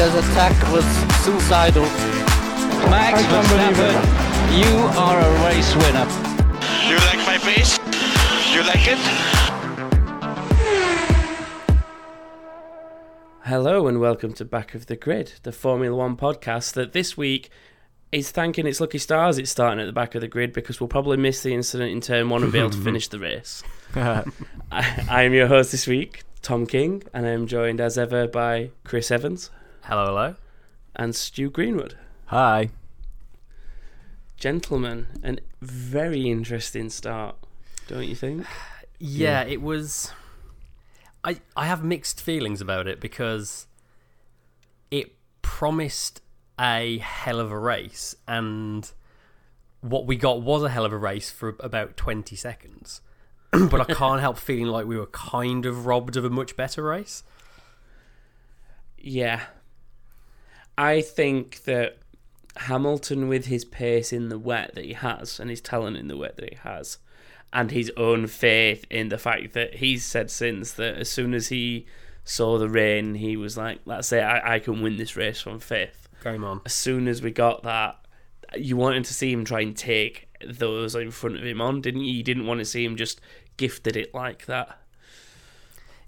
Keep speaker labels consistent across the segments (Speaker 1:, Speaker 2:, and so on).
Speaker 1: Austria's attack was suicidal.
Speaker 2: Max
Speaker 3: I can't believe
Speaker 2: Verstappen, you are a race winner.
Speaker 4: You like my face? You like it?
Speaker 5: Hello and welcome to Back of the Grid, the Formula One podcast that this week is thanking its lucky stars it's starting at the back of the grid because we'll probably miss the incident in turn one and be able to finish the race. I, I am your host this week, Tom King, and I am joined as ever by Chris Evans
Speaker 6: Hello, hello.
Speaker 5: and Stu Greenwood.
Speaker 3: Hi.
Speaker 5: Gentlemen, an very interesting start, don't you think?
Speaker 6: Yeah, it was. I I have mixed feelings about it because it promised a hell of a race, and what we got was a hell of a race for about twenty seconds. but I can't help feeling like we were kind of robbed of a much better race.
Speaker 5: Yeah. I think that Hamilton, with his pace in the wet that he has, and his talent in the wet that he has, and his own faith in the fact that he's said since that as soon as he saw the rain, he was like, let's say I, I can win this race from fifth.
Speaker 6: Game on.
Speaker 5: As soon as we got that, you wanted to see him try and take those in front of him on, didn't you? You didn't want to see him just gifted it like that.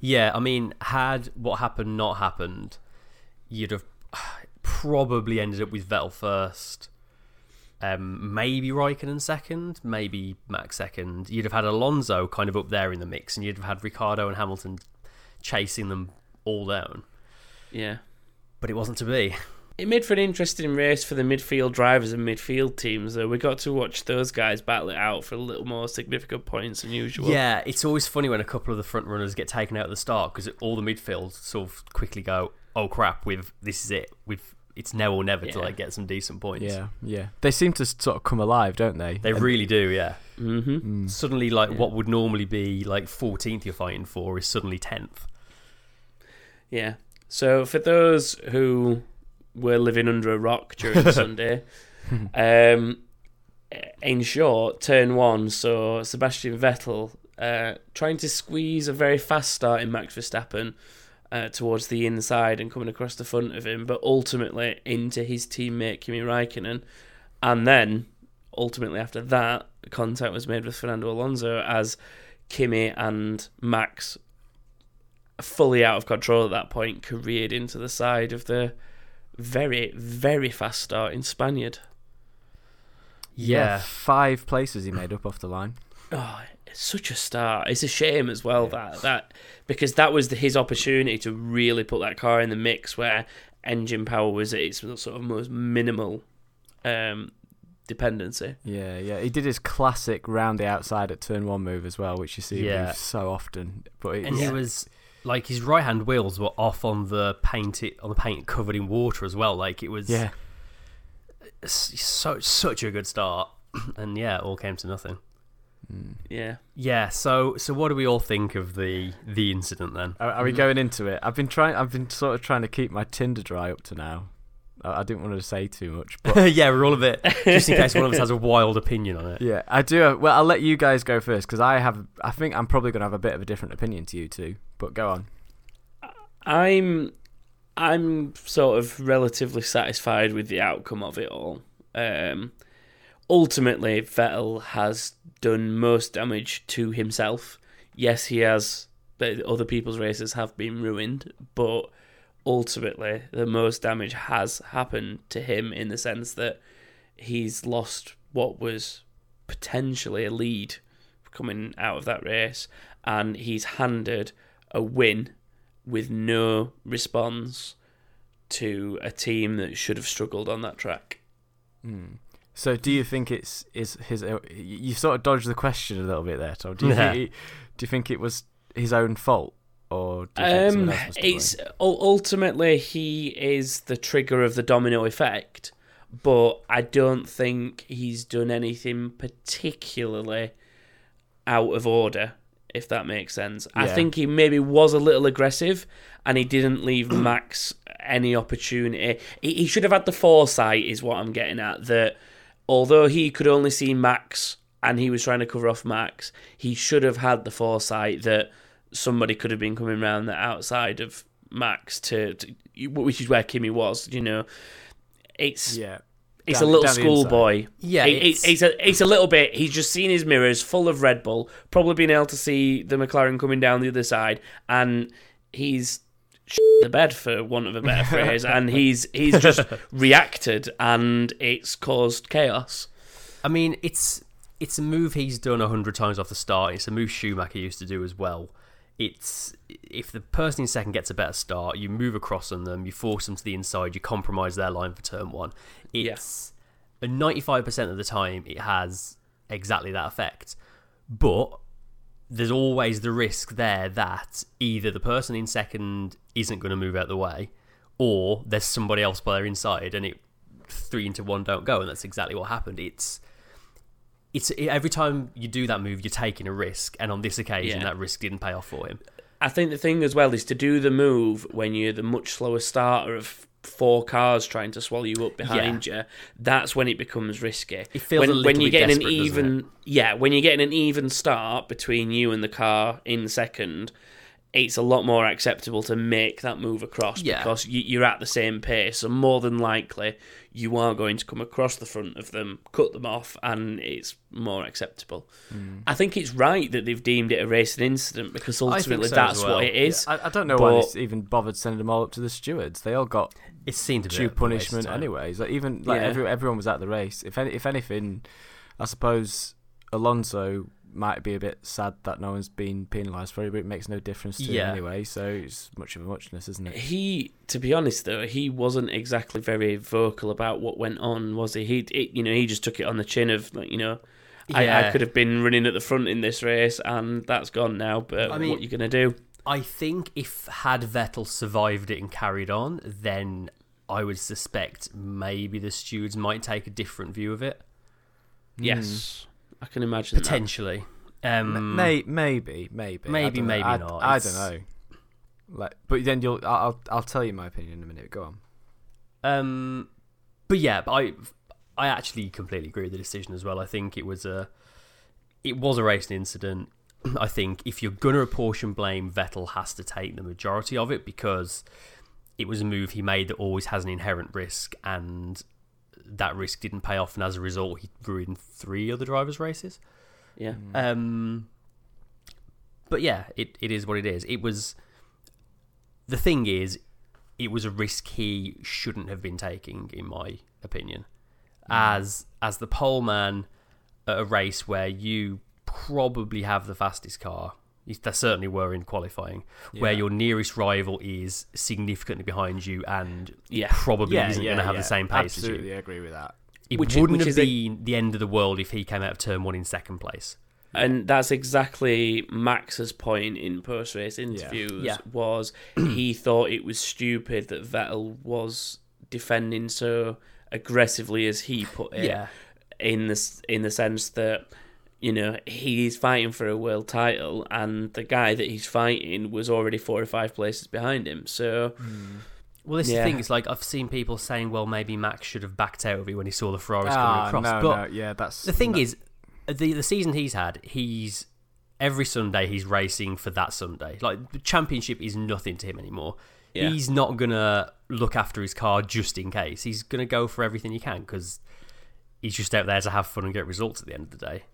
Speaker 6: Yeah, I mean, had what happened not happened, you'd have probably ended up with Vettel first, um, maybe Raikkonen second, maybe Max second. You'd have had Alonso kind of up there in the mix, and you'd have had Ricciardo and Hamilton chasing them all down.
Speaker 5: Yeah.
Speaker 6: But it wasn't to be.
Speaker 5: It made for an interesting race for the midfield drivers and midfield teams, though. We got to watch those guys battle it out for a little more significant points than usual.
Speaker 6: Yeah, it's always funny when a couple of the front runners get taken out at the start because all the midfield sort of quickly go, "Oh crap, we've this is it. We've it's now or never to like get some decent points."
Speaker 3: Yeah, yeah. They seem to sort of come alive, don't they?
Speaker 6: They really do, yeah.
Speaker 5: Mm-hmm.
Speaker 6: Suddenly, like
Speaker 5: Yeah.
Speaker 6: what would normally be like 14th you're fighting for is suddenly 10th.
Speaker 5: Yeah. So for those who were living under a rock during Sunday, um, in short, turn one, so Sebastian Vettel uh, trying to squeeze a very fast start in Max Verstappen uh, towards the inside and coming across the front of him, but ultimately into his teammate Kimi Raikkonen, and then ultimately after that, contact was made with Fernando Alonso as Kimi and Max fully out of control at that point, careered into the side of the very, very fast starting Spaniard.
Speaker 6: Yeah.
Speaker 3: Five places he made up off the line.
Speaker 5: Oh, it's such a start. It's a shame as well that that because that was the, his opportunity to really put that car in the mix where engine power was its sort of most minimal um, dependency.
Speaker 3: Yeah, yeah. He did his classic round the outside at turn one move as well, which you see
Speaker 6: Yeah.
Speaker 3: so often. But it,
Speaker 6: And he was like his right hand wheels were off on the paint on the paint covered in water as well. Like it was
Speaker 3: yeah,
Speaker 6: s- so such a good start. And yeah, it all came to nothing.
Speaker 5: Yeah.
Speaker 6: Yeah, so so what do we all think of the the incident then?
Speaker 3: Are, are we going into it? I've been trying. I've been sort of trying to keep my Tinder dry up to now. I, I didn't want to say too much, but
Speaker 6: yeah, we're all a bit just in case one of us has a wild opinion on it.
Speaker 3: yeah, I do. Well, I'll let you guys go first because I have. I think I'm probably going to have a bit of a different opinion to you two. But go on.
Speaker 5: I'm I'm sort of relatively satisfied with the outcome of it all. Um, ultimately, Vettel has done most damage to himself. Yes, he has. the Other people's races have been ruined, but ultimately, the most damage has happened to him in the sense that he's lost what was potentially a lead coming out of that race, and he's handed a win with no response to a team that should have struggled on that track. Hmm.
Speaker 3: So, do you think it's is his? uh, You sort of dodged the question a little bit there, Tom. Do you
Speaker 6: Yeah.
Speaker 3: think? Do you think it was his own fault, or
Speaker 5: Um,
Speaker 3: someone else was to
Speaker 5: it's
Speaker 3: blame?
Speaker 5: ultimately he is the trigger of the domino effect, but I don't think he's done anything particularly out of order. If that makes sense, I think he maybe was a little aggressive, and he didn't leave Max any opportunity. He, he should have had the foresight, is what I'm getting at. That although he could only see Max and he was trying to cover off Max, he should have had the foresight that somebody could have been coming around the outside of Max to, to which is where Kimi was. You know, it's
Speaker 3: Yeah.
Speaker 5: it's
Speaker 3: Down-
Speaker 5: a little
Speaker 3: down the inside.
Speaker 5: schoolboy.
Speaker 6: Yeah,
Speaker 5: It-
Speaker 6: it's-
Speaker 5: it's, it's a it's a little bit. He's just seen his mirrors full of Red Bull, probably been able to see the McLaren coming down the other side, and he's the bed for want of a better phrase, and he's he's just reacted, and it's caused chaos.
Speaker 6: I mean, it's it's a move he's done a hundred times off the start. It's a move Schumacher used to do as well. It's if the person in second gets a better start, you move across on them, you force them to the inside, you compromise their line for turn one. It's ninety five percent of the time it has exactly that effect, but there's always the risk there that either the person in second isn't going to move out the way, or there's somebody else by their inside, and it three into one don't go, and that's exactly what happened. It's it's every time you do that move, you're taking a risk, and on this occasion,
Speaker 5: Yeah.
Speaker 6: that risk didn't pay off for him.
Speaker 5: I think the thing as well is to do the move when you're the much slower starter of four cars trying to swallow you up behind you. That's when it becomes risky.
Speaker 6: It feels
Speaker 5: when,
Speaker 6: a little
Speaker 5: when you're
Speaker 6: bit
Speaker 5: getting an even yeah when you're getting an even start between you and the car in second. It's a lot more acceptable to make that move across
Speaker 6: Yeah.
Speaker 5: because you, you're at the same pace. So more than likely, you are going to come across the front of them, cut them off, and it's more acceptable.
Speaker 6: Hmm.
Speaker 5: I think it's right that they've deemed it a racing incident because ultimately
Speaker 6: so
Speaker 5: that's
Speaker 6: well.
Speaker 5: what it is.
Speaker 3: I, I don't know why they even bothered sending them all up to the stewards. They all got
Speaker 6: It seemed a bit
Speaker 3: due
Speaker 6: of a waste of
Speaker 3: punishment anyways. Like even like
Speaker 5: Yeah.
Speaker 3: every, everyone was at the race. If any, if anything, I suppose Alonso might be a bit sad that no one's been penalised for it, but it makes no difference to
Speaker 6: Yeah.
Speaker 3: him anyway. So it's much of a muchness, isn't it?
Speaker 5: He, to be honest though, he wasn't exactly very vocal about what went on, was he? He, it, you know, he just took it on the chin of like, you know, I, I could have been running at the front in this race, and that's gone now. But
Speaker 6: I mean-
Speaker 5: what you gonna do?
Speaker 6: I think if had Vettel survived it and carried on, then I would suspect maybe the stewards might take a different view of it.
Speaker 5: Yes, hmm. I can imagine. that.
Speaker 6: Potentially. Um,
Speaker 3: May, maybe, maybe,
Speaker 6: Maybe, maybe
Speaker 3: I,
Speaker 6: not.
Speaker 3: I
Speaker 6: It's-
Speaker 3: don't know. Like, but then you'll. I'll. I'll I'll tell you my opinion in a minute. Go on.
Speaker 6: Um, but yeah, but I I actually completely agree with the decision as well. I think it was a it was a racing incident. I think if you're gonna apportion blame, Vettel has to take the majority of it because it was a move he made that always has an inherent risk, and that risk didn't pay off, and as a result, he ruined three other drivers' races.
Speaker 5: Yeah,
Speaker 6: Um, but yeah, it, it is what it is. It was the thing is, it was a risk he shouldn't have been taking, in my opinion. As as the pole man at a race where you probably have the fastest car, there certainly were in qualifying, where your nearest rival is significantly behind you and
Speaker 5: Yeah.
Speaker 6: probably isn't going to have
Speaker 3: yeah.
Speaker 6: the same pace
Speaker 3: Absolutely,
Speaker 6: as you.
Speaker 3: I agree with that.
Speaker 6: It
Speaker 5: Which-
Speaker 6: wouldn't
Speaker 5: which
Speaker 6: have
Speaker 5: is a-
Speaker 6: been the end of the world if he came out of turn one in second place.
Speaker 5: and that's exactly Max's point in post race interviews.
Speaker 6: Yeah.
Speaker 5: Was he thought it was stupid that Vettel was defending so aggressively as he put it.
Speaker 6: Yeah.
Speaker 5: in the in the sense that you know he's fighting for a world title, and the guy that he's fighting was already four or five places behind him. So
Speaker 6: Well, this
Speaker 5: Yeah.
Speaker 6: thing. is like I've seen people saying, "Well, maybe Max should have backed out of it when he saw the Ferraris
Speaker 3: Ah,
Speaker 6: coming across."
Speaker 3: no,
Speaker 6: but
Speaker 3: no, yeah, that's
Speaker 6: the thing
Speaker 3: no-
Speaker 6: is, the the season he's had, he's every Sunday he's racing for that Sunday. Like the championship is nothing to him anymore.
Speaker 5: Yeah.
Speaker 6: He's not gonna look after his car just in case. He's gonna go for everything he can because he's just out there to have fun and get results at the end of the day.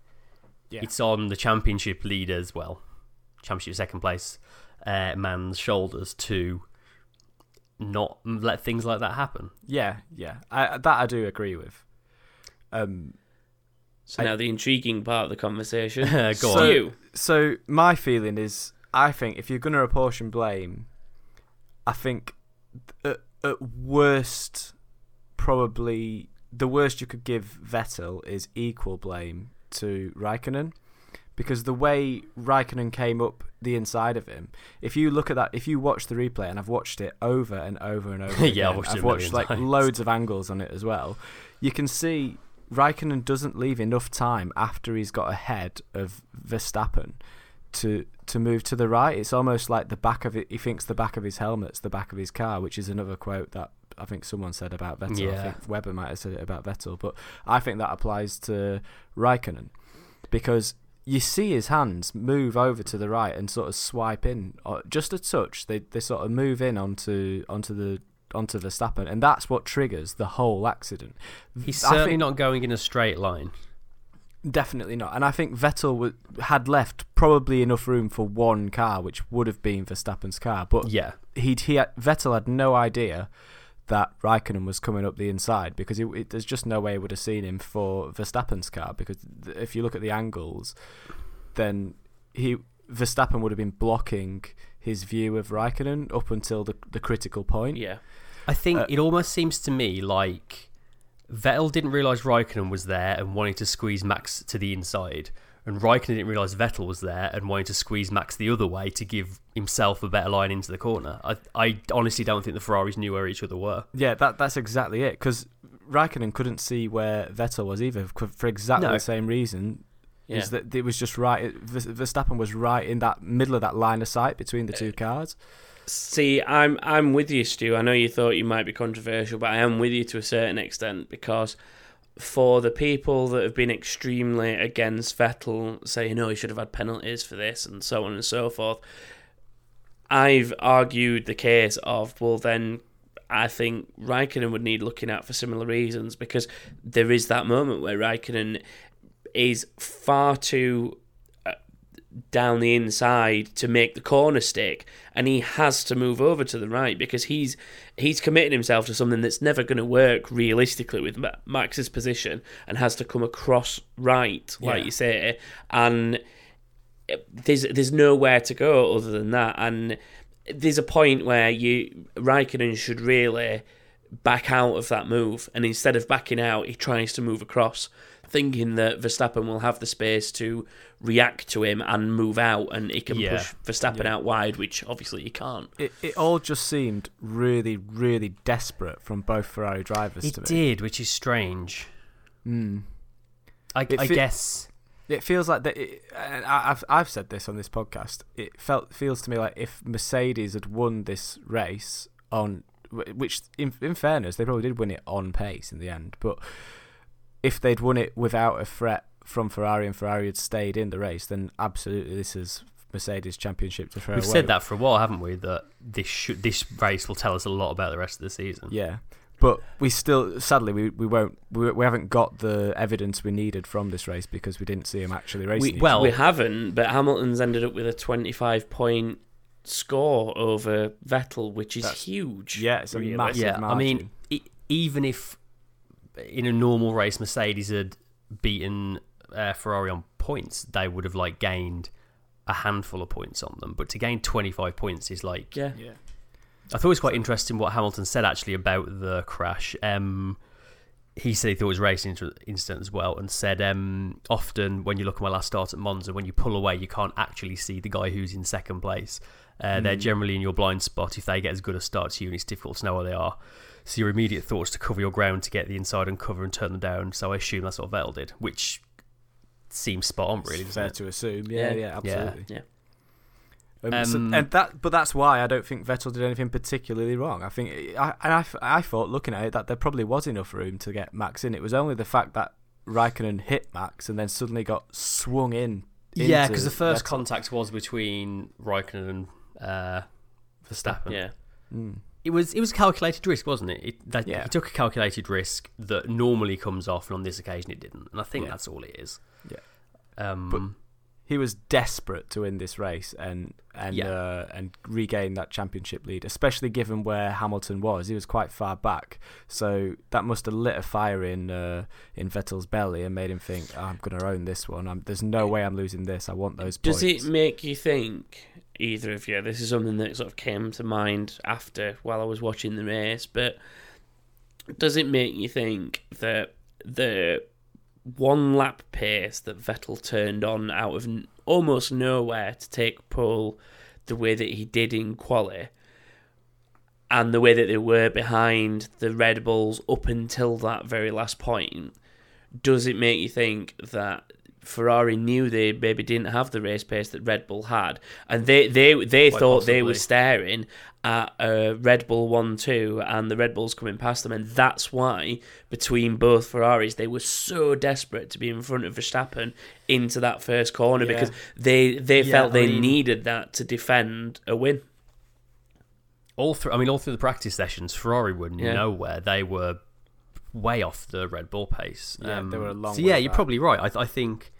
Speaker 3: Yeah.
Speaker 6: It's on the championship leaders, well, championship second place uh, man's shoulders to not let things like that happen.
Speaker 3: Yeah, yeah, I, that I do agree with. Um,
Speaker 5: so now the intriguing part of the conversation.
Speaker 6: Go
Speaker 5: So
Speaker 6: on.
Speaker 5: you.
Speaker 3: so my feeling is, I think if you're going to apportion blame, I think at, at worst, probably the worst you could give Vettel is equal blame to Raikkonen. Because the way Raikkonen came up the inside of him, if you look at that, if you watch the replay, and I've watched it over and over and over,
Speaker 6: Yeah, I've
Speaker 3: again,
Speaker 6: watched
Speaker 3: I've watched like
Speaker 6: times.
Speaker 3: loads of angles on it as well. You can see Raikkonen doesn't leave enough time after he's got ahead of Verstappen to to move to the right. It's almost like the back of it. He thinks the back of his helmet's the back of his car, which is another quote that I think someone said about Vettel. I think Webber might have said it about Vettel, but I think that applies to Raikkonen because you see his hands move over to the right and sort of swipe in, or just a touch. They they sort of move in onto onto the onto Verstappen, and that's what triggers the whole accident.
Speaker 6: He's
Speaker 3: I
Speaker 6: certainly
Speaker 3: think-
Speaker 6: not going in a straight line.
Speaker 3: Definitely not. And I think Vettel w- had left probably enough room for one car, which would have been Verstappen's car. But
Speaker 6: Yeah.
Speaker 3: he'd, he had, Vettel had no idea that Raikkonen was coming up the inside because it, it, there's just no way he would have seen him for Verstappen's car. Because th- if you look at the angles, then he Verstappen would have been blocking his view of Raikkonen up until the the critical point.
Speaker 5: Yeah.
Speaker 6: I think
Speaker 3: Uh,
Speaker 6: it almost seems to me like Vettel didn't realise Raikkonen was there and wanted to squeeze Max to the inside, and Raikkonen didn't realise Vettel was there and wanted to squeeze Max the other way to give himself a better line into the corner. I, I honestly don't think the Ferraris knew where each other were.
Speaker 3: Yeah, that that's exactly it. Because Raikkonen couldn't see where Vettel was either for, for exactly
Speaker 6: No.
Speaker 3: the same reason.
Speaker 5: Yeah.
Speaker 3: Is that it was just right? Ver- Verstappen was right in that middle of that line of sight between the
Speaker 5: Uh,
Speaker 3: two cars.
Speaker 5: See, I'm I'm with you, Stu. I know you thought you might be controversial, but I am with you to a certain extent because for the people that have been extremely against Vettel, saying no, he should have had penalties for this and so on and so forth, I've argued the case of well, then I think Raikkonen would need looking at for similar reasons because there is that moment where Raikkonen is far too down the inside to make the corner stick, and he has to move over to the right because he's he's committed himself to something that's never going to work realistically with Max's position, and has to come across right, like
Speaker 3: Yeah.
Speaker 5: you say, and eh, there's there's nowhere to go other than that, and there's a point where you Raikkonen should really back out of that move, and instead of backing out, he tries to move across, thinking that Verstappen will have the space to react to him and move out, and he can
Speaker 6: Yeah.
Speaker 5: push Verstappen
Speaker 3: Yeah.
Speaker 5: out wide, which obviously he can't.
Speaker 3: It it all just seemed really really desperate from both Ferrari drivers
Speaker 6: It
Speaker 3: to me.
Speaker 6: did, which is strange.
Speaker 3: Mm.
Speaker 6: I,
Speaker 3: It
Speaker 6: I
Speaker 3: fe-
Speaker 6: guess.
Speaker 3: It feels like that. It, and I- I've I've said this on this podcast. It felt feels to me like if Mercedes had won this race on, which in in fairness they probably did win it on pace in the end, but if they'd won it without a threat from Ferrari and Ferrari had stayed in the race, then absolutely this is Mercedes championship to throw
Speaker 6: We've
Speaker 3: away.
Speaker 6: said that for a while, haven't we? That this should, this race will tell us a lot about the rest of the season.
Speaker 3: Yeah, but we still sadly we, we won't we, we haven't got the evidence we needed from this race because we didn't see him actually racing. each
Speaker 6: well-
Speaker 5: we haven't, but Hamilton's ended up with a 25 point score over Vettel, which is
Speaker 3: That's-
Speaker 5: huge.
Speaker 3: yeah, it's a
Speaker 5: really.
Speaker 3: massive
Speaker 6: yeah, I mean,
Speaker 3: margin.
Speaker 6: e- even if in a normal race Mercedes had beaten uh, Ferrari on points, they would have like gained a handful of points on them. But to gain 25 points is like
Speaker 5: Yeah.
Speaker 3: yeah.
Speaker 6: I thought it was quite interesting what Hamilton said actually about the crash. Um, he said he thought it was a racing incident as well, and said um, often when you look at my last start at Monza, when you pull away, you can't actually see the guy who's in second place. Uh, They're generally in your blind spot if they get as good a start to you, and it's difficult to know where they are. So your immediate thoughts to cover your ground to get the inside and cover and turn them down. So I assume that's what Vettel did, which seems spot on, really.
Speaker 3: It's fair
Speaker 6: it?
Speaker 3: to assume. Yeah,
Speaker 5: Yeah.
Speaker 3: yeah,
Speaker 6: Yeah.
Speaker 3: absolutely.
Speaker 5: Yeah.
Speaker 3: Um, so-
Speaker 6: Um,
Speaker 3: and that, but that's why I don't think Vettel did anything particularly wrong. I think, I, and I, f- I thought looking at it that there probably was enough room to get Max in. It was only the fact that Raikkonen hit Max and then suddenly got swung in.
Speaker 6: Yeah, because the first
Speaker 3: Vettel.
Speaker 6: contact was between Raikkonen and uh, Verstappen.
Speaker 5: Yeah.
Speaker 3: Mm.
Speaker 6: It was it was a calculated risk, wasn't it? it that,
Speaker 3: Yeah.
Speaker 6: He took a calculated risk that normally comes off, and on this occasion it didn't. And I think
Speaker 3: Yeah.
Speaker 6: that's all it is.
Speaker 3: Yeah.
Speaker 6: Um,
Speaker 3: But- He was desperate to win this race and and
Speaker 6: Yeah.
Speaker 3: uh, and regain that championship lead, especially given where Hamilton was. He was quite far back, so that must have lit a fire in uh, in Vettel's belly and made him think, "Oh, "I'm going to own this one. I'm, there's no way I'm losing this. I want those points.
Speaker 5: Does
Speaker 3: points."
Speaker 5: it make you think, either of you? This is something that sort of came to mind after while I was watching the race, but does it make you think that the one lap pace that Vettel turned on out of almost nowhere to take pole the way that he did in quali and the way that they were behind the Red Bulls up until that very last point, does it make you think that Ferrari knew they maybe didn't have the race pace that Red Bull had, and they they they
Speaker 6: Quite
Speaker 5: thought they were staring at a Red Bull one two, and the Red Bulls coming past them, and that's why between both Ferraris they were so desperate to be in front of Verstappen into that first corner
Speaker 3: Yeah.
Speaker 5: because they they
Speaker 6: Yeah,
Speaker 5: felt
Speaker 6: I
Speaker 5: they
Speaker 6: mean-
Speaker 5: needed that to defend a win.
Speaker 6: all through. I mean, all through the practice sessions, Ferrari were
Speaker 5: Yeah.
Speaker 6: nowhere. They were way off the Red Bull pace. Um,
Speaker 3: Yeah, they were a long
Speaker 6: So
Speaker 3: way
Speaker 6: yeah, you're
Speaker 3: back.
Speaker 6: probably right. I, I think,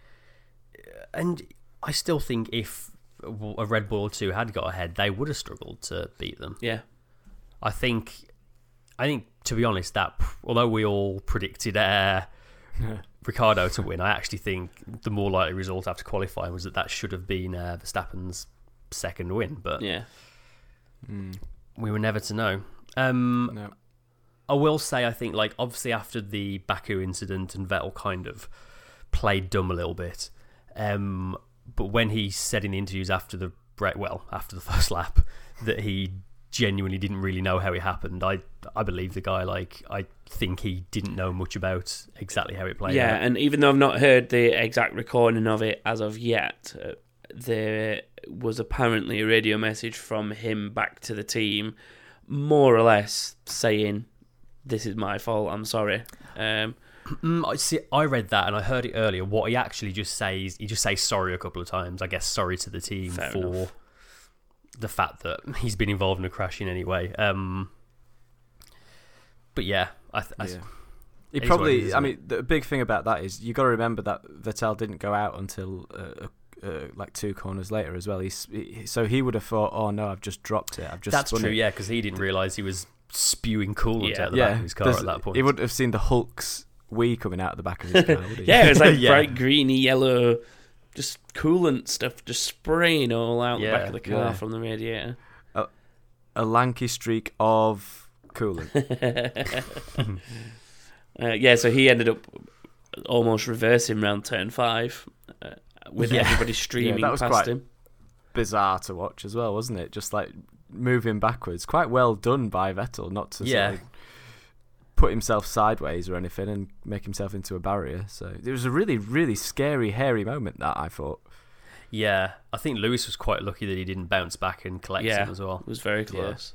Speaker 6: and I still think if a Red Bull or two had got ahead, they would have struggled to beat them.
Speaker 5: Yeah,
Speaker 6: I think, I think to be honest, that although we all predicted uh, Ricciardo to win, I actually think the more likely result after qualifying was that that should have been uh, Verstappen's second win, but
Speaker 5: yeah,
Speaker 6: we were never to know. Um,
Speaker 3: No.
Speaker 6: I will say, I think, like, obviously after the Baku incident and Vettel kind of played dumb a little bit, um, but when he said in the interviews after the break, well, after the first lap, that he genuinely didn't really know how it happened, I I believe the guy. Like, I think he didn't know much about exactly how it played
Speaker 5: yeah.
Speaker 6: out.
Speaker 5: And even though I've not heard the exact recording of it as of yet, uh, there was apparently a radio message from him back to the team, more or less saying, "This is my fault. I'm sorry." Um,
Speaker 6: Mm, I see. I read that and I heard it earlier. What he actually just says, he just says sorry a couple of times. I guess sorry to the team
Speaker 5: Fair
Speaker 6: for
Speaker 5: enough.
Speaker 6: the fact that he's been involved in a crash in any way. Um, but yeah, I, th- I
Speaker 3: Yeah.
Speaker 6: it
Speaker 3: He
Speaker 6: is what it
Speaker 3: probably.
Speaker 6: is,
Speaker 3: I mean, the big thing about that is you got to remember that Vettel didn't go out until uh, uh, like two corners later as well. He's he, so he would have thought, "Oh no, I've just dropped it. I've just."
Speaker 6: that's true.
Speaker 3: it."
Speaker 6: Yeah, because he didn't realize he was spewing coolant
Speaker 5: Yeah.
Speaker 6: out the
Speaker 3: yeah.
Speaker 6: back of his car
Speaker 3: there's-
Speaker 6: at that point.
Speaker 3: He wouldn't have seen the Hulk's wee coming out of the back of his car.
Speaker 5: Yeah, it was like
Speaker 6: Yeah.
Speaker 5: bright greeny yellow, just coolant stuff, just spraying all out the back of the car
Speaker 3: yeah.
Speaker 5: from the radiator.
Speaker 3: a lanky streak of coolant.
Speaker 5: Uh, yeah, so he ended up almost reversing round turn five uh, with
Speaker 6: Yeah.
Speaker 5: everybody streaming
Speaker 3: that was
Speaker 5: past
Speaker 3: quite-
Speaker 5: him.
Speaker 3: Bizarre to watch as well, wasn't it? Just like moving backwards. Quite well done by Vettel, not to sort
Speaker 6: Yeah.
Speaker 3: of put himself sideways or anything and make himself into a barrier. So it was a really, really scary, hairy moment that I thought.
Speaker 6: yeah, I think Lewis was quite lucky that he didn't bounce back and collect
Speaker 5: Yeah,
Speaker 6: him as well.
Speaker 5: it was very close.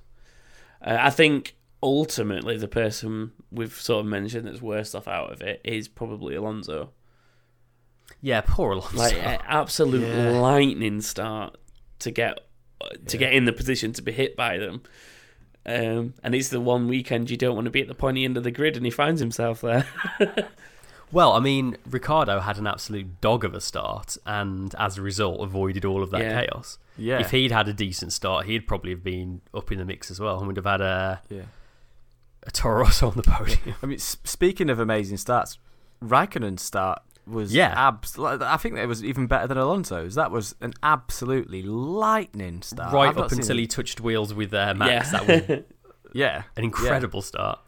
Speaker 5: Uh, I think ultimately the person we've sort of mentioned that's worst off out of it is probably Alonso.
Speaker 6: Yeah, poor Alonso.
Speaker 5: Like absolute
Speaker 3: Yeah.
Speaker 5: lightning start to get to get in the position to be hit by them. Um, and it's the one weekend you don't want to be at the pointy end of the grid, and he finds himself there.
Speaker 6: Well, I mean, Ricciardo had an absolute dog of a start, and as a result, avoided all of that
Speaker 5: Yeah.
Speaker 6: chaos.
Speaker 3: Yeah.
Speaker 6: If he'd had a decent start, he'd probably have been up in the mix as well, and would have had a,
Speaker 3: yeah.
Speaker 6: a Toro Rosso on the podium.
Speaker 3: I mean, speaking of amazing starts, Raikkonen's start was
Speaker 6: Yeah.
Speaker 3: abs- I think it was even better than Alonso's. That was an absolutely lightning start.
Speaker 6: right
Speaker 3: I've
Speaker 6: up until
Speaker 3: it-
Speaker 6: he touched wheels with uh, Max.
Speaker 5: Yeah.
Speaker 6: That was
Speaker 3: yeah,
Speaker 6: an incredible start.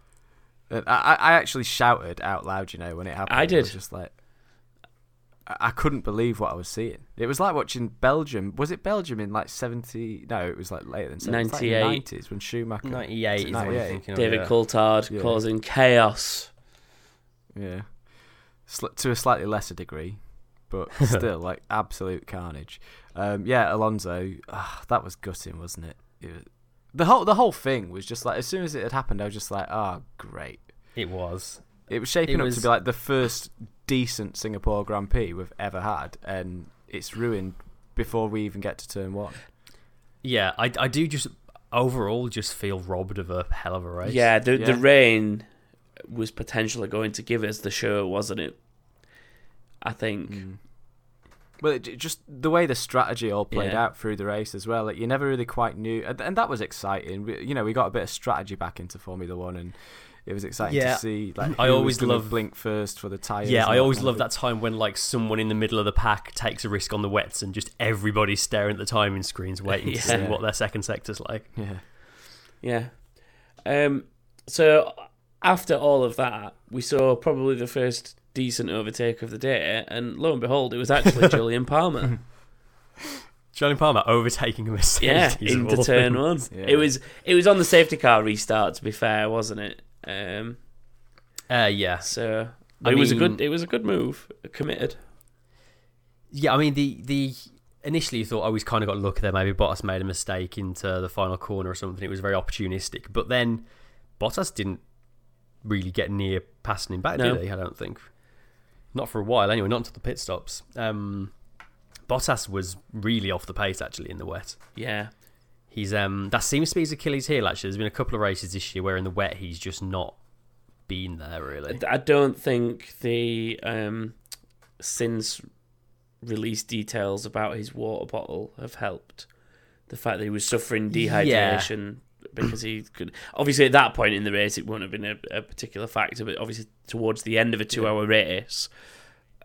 Speaker 3: I, I actually shouted out loud, you know, when it happened.
Speaker 5: I
Speaker 3: was
Speaker 5: did.
Speaker 3: just like, I I couldn't believe what I was seeing. It was like watching Belgium. Was it Belgium in like seventy? No, it was like later than 70.
Speaker 5: 98.
Speaker 3: Nineties when Schumacher.
Speaker 6: 98 is what I'm
Speaker 3: 98.
Speaker 6: thinking of.
Speaker 5: David
Speaker 6: yeah.
Speaker 5: Coulthard
Speaker 3: Yeah.
Speaker 5: causing chaos.
Speaker 3: Yeah, Sli to a slightly lesser degree, but still like absolute carnage. Um, yeah, Alonso, ah, that was gutting, wasn't it? it was, the whole the whole thing was just like as soon as it had happened, I was just like, oh great.
Speaker 6: It was.
Speaker 3: It was shaping
Speaker 6: It
Speaker 3: up
Speaker 6: was-
Speaker 3: to be like the first decent Singapore Grand Prix we've ever had, and it's ruined before we even get to turn one.
Speaker 6: Yeah, I, I do just overall just feel robbed of a hell of a race.
Speaker 5: Yeah, the the rain was potentially going to give us the show, wasn't it? I think.
Speaker 3: Mm. Well, it, it just the way the strategy all played
Speaker 5: Yeah.
Speaker 3: out through the race as well. Like you never really quite knew, and, and that was exciting. We, you know, we got a bit of strategy back into Formula One, and it was exciting
Speaker 6: Yeah.
Speaker 3: to see. Like,
Speaker 6: I always
Speaker 3: gonna
Speaker 6: love-
Speaker 3: blink first for the tires.
Speaker 6: Yeah, I always love that time when like someone in the middle of the pack takes a risk on the wets and just everybody's staring at the timing screens waiting to see what their second sector's like.
Speaker 3: Yeah,
Speaker 5: Yeah. Um. So after all of that, we saw probably the first decent overtake of the day, and lo and behold, it was actually Jolyon Palmer.
Speaker 6: Jolyon Palmer overtaking a Mercedes.
Speaker 5: yeah, into turn
Speaker 6: things.
Speaker 5: one.
Speaker 3: Yeah.
Speaker 5: It was it was on the safety car restart. To be fair, wasn't it? Um.
Speaker 6: Uh, yeah,
Speaker 5: So
Speaker 6: I
Speaker 5: it was a good it was a good move. Committed.
Speaker 6: Yeah, I mean the the initially you thought oh he's kind of got luck there. Maybe Bottas made a mistake into the final corner or something. It was very opportunistic, but then Bottas didn't really get near passing him back,
Speaker 5: No.
Speaker 6: did he? I don't think. Not for a while, anyway. Not until the pit stops. Um, Bottas was really off the pace actually in the wet.
Speaker 5: Yeah.
Speaker 6: He's um that seems to be his Achilles heel. Actually, there's been a couple of races this year where in the wet he's just not been there really.
Speaker 5: I don't think the um, since release details about his water bottle have helped. The fact that he was suffering dehydration because he could. Obviously, at that point in the race, it wouldn't have been a, a particular factor, but obviously towards the end of a two-hour race,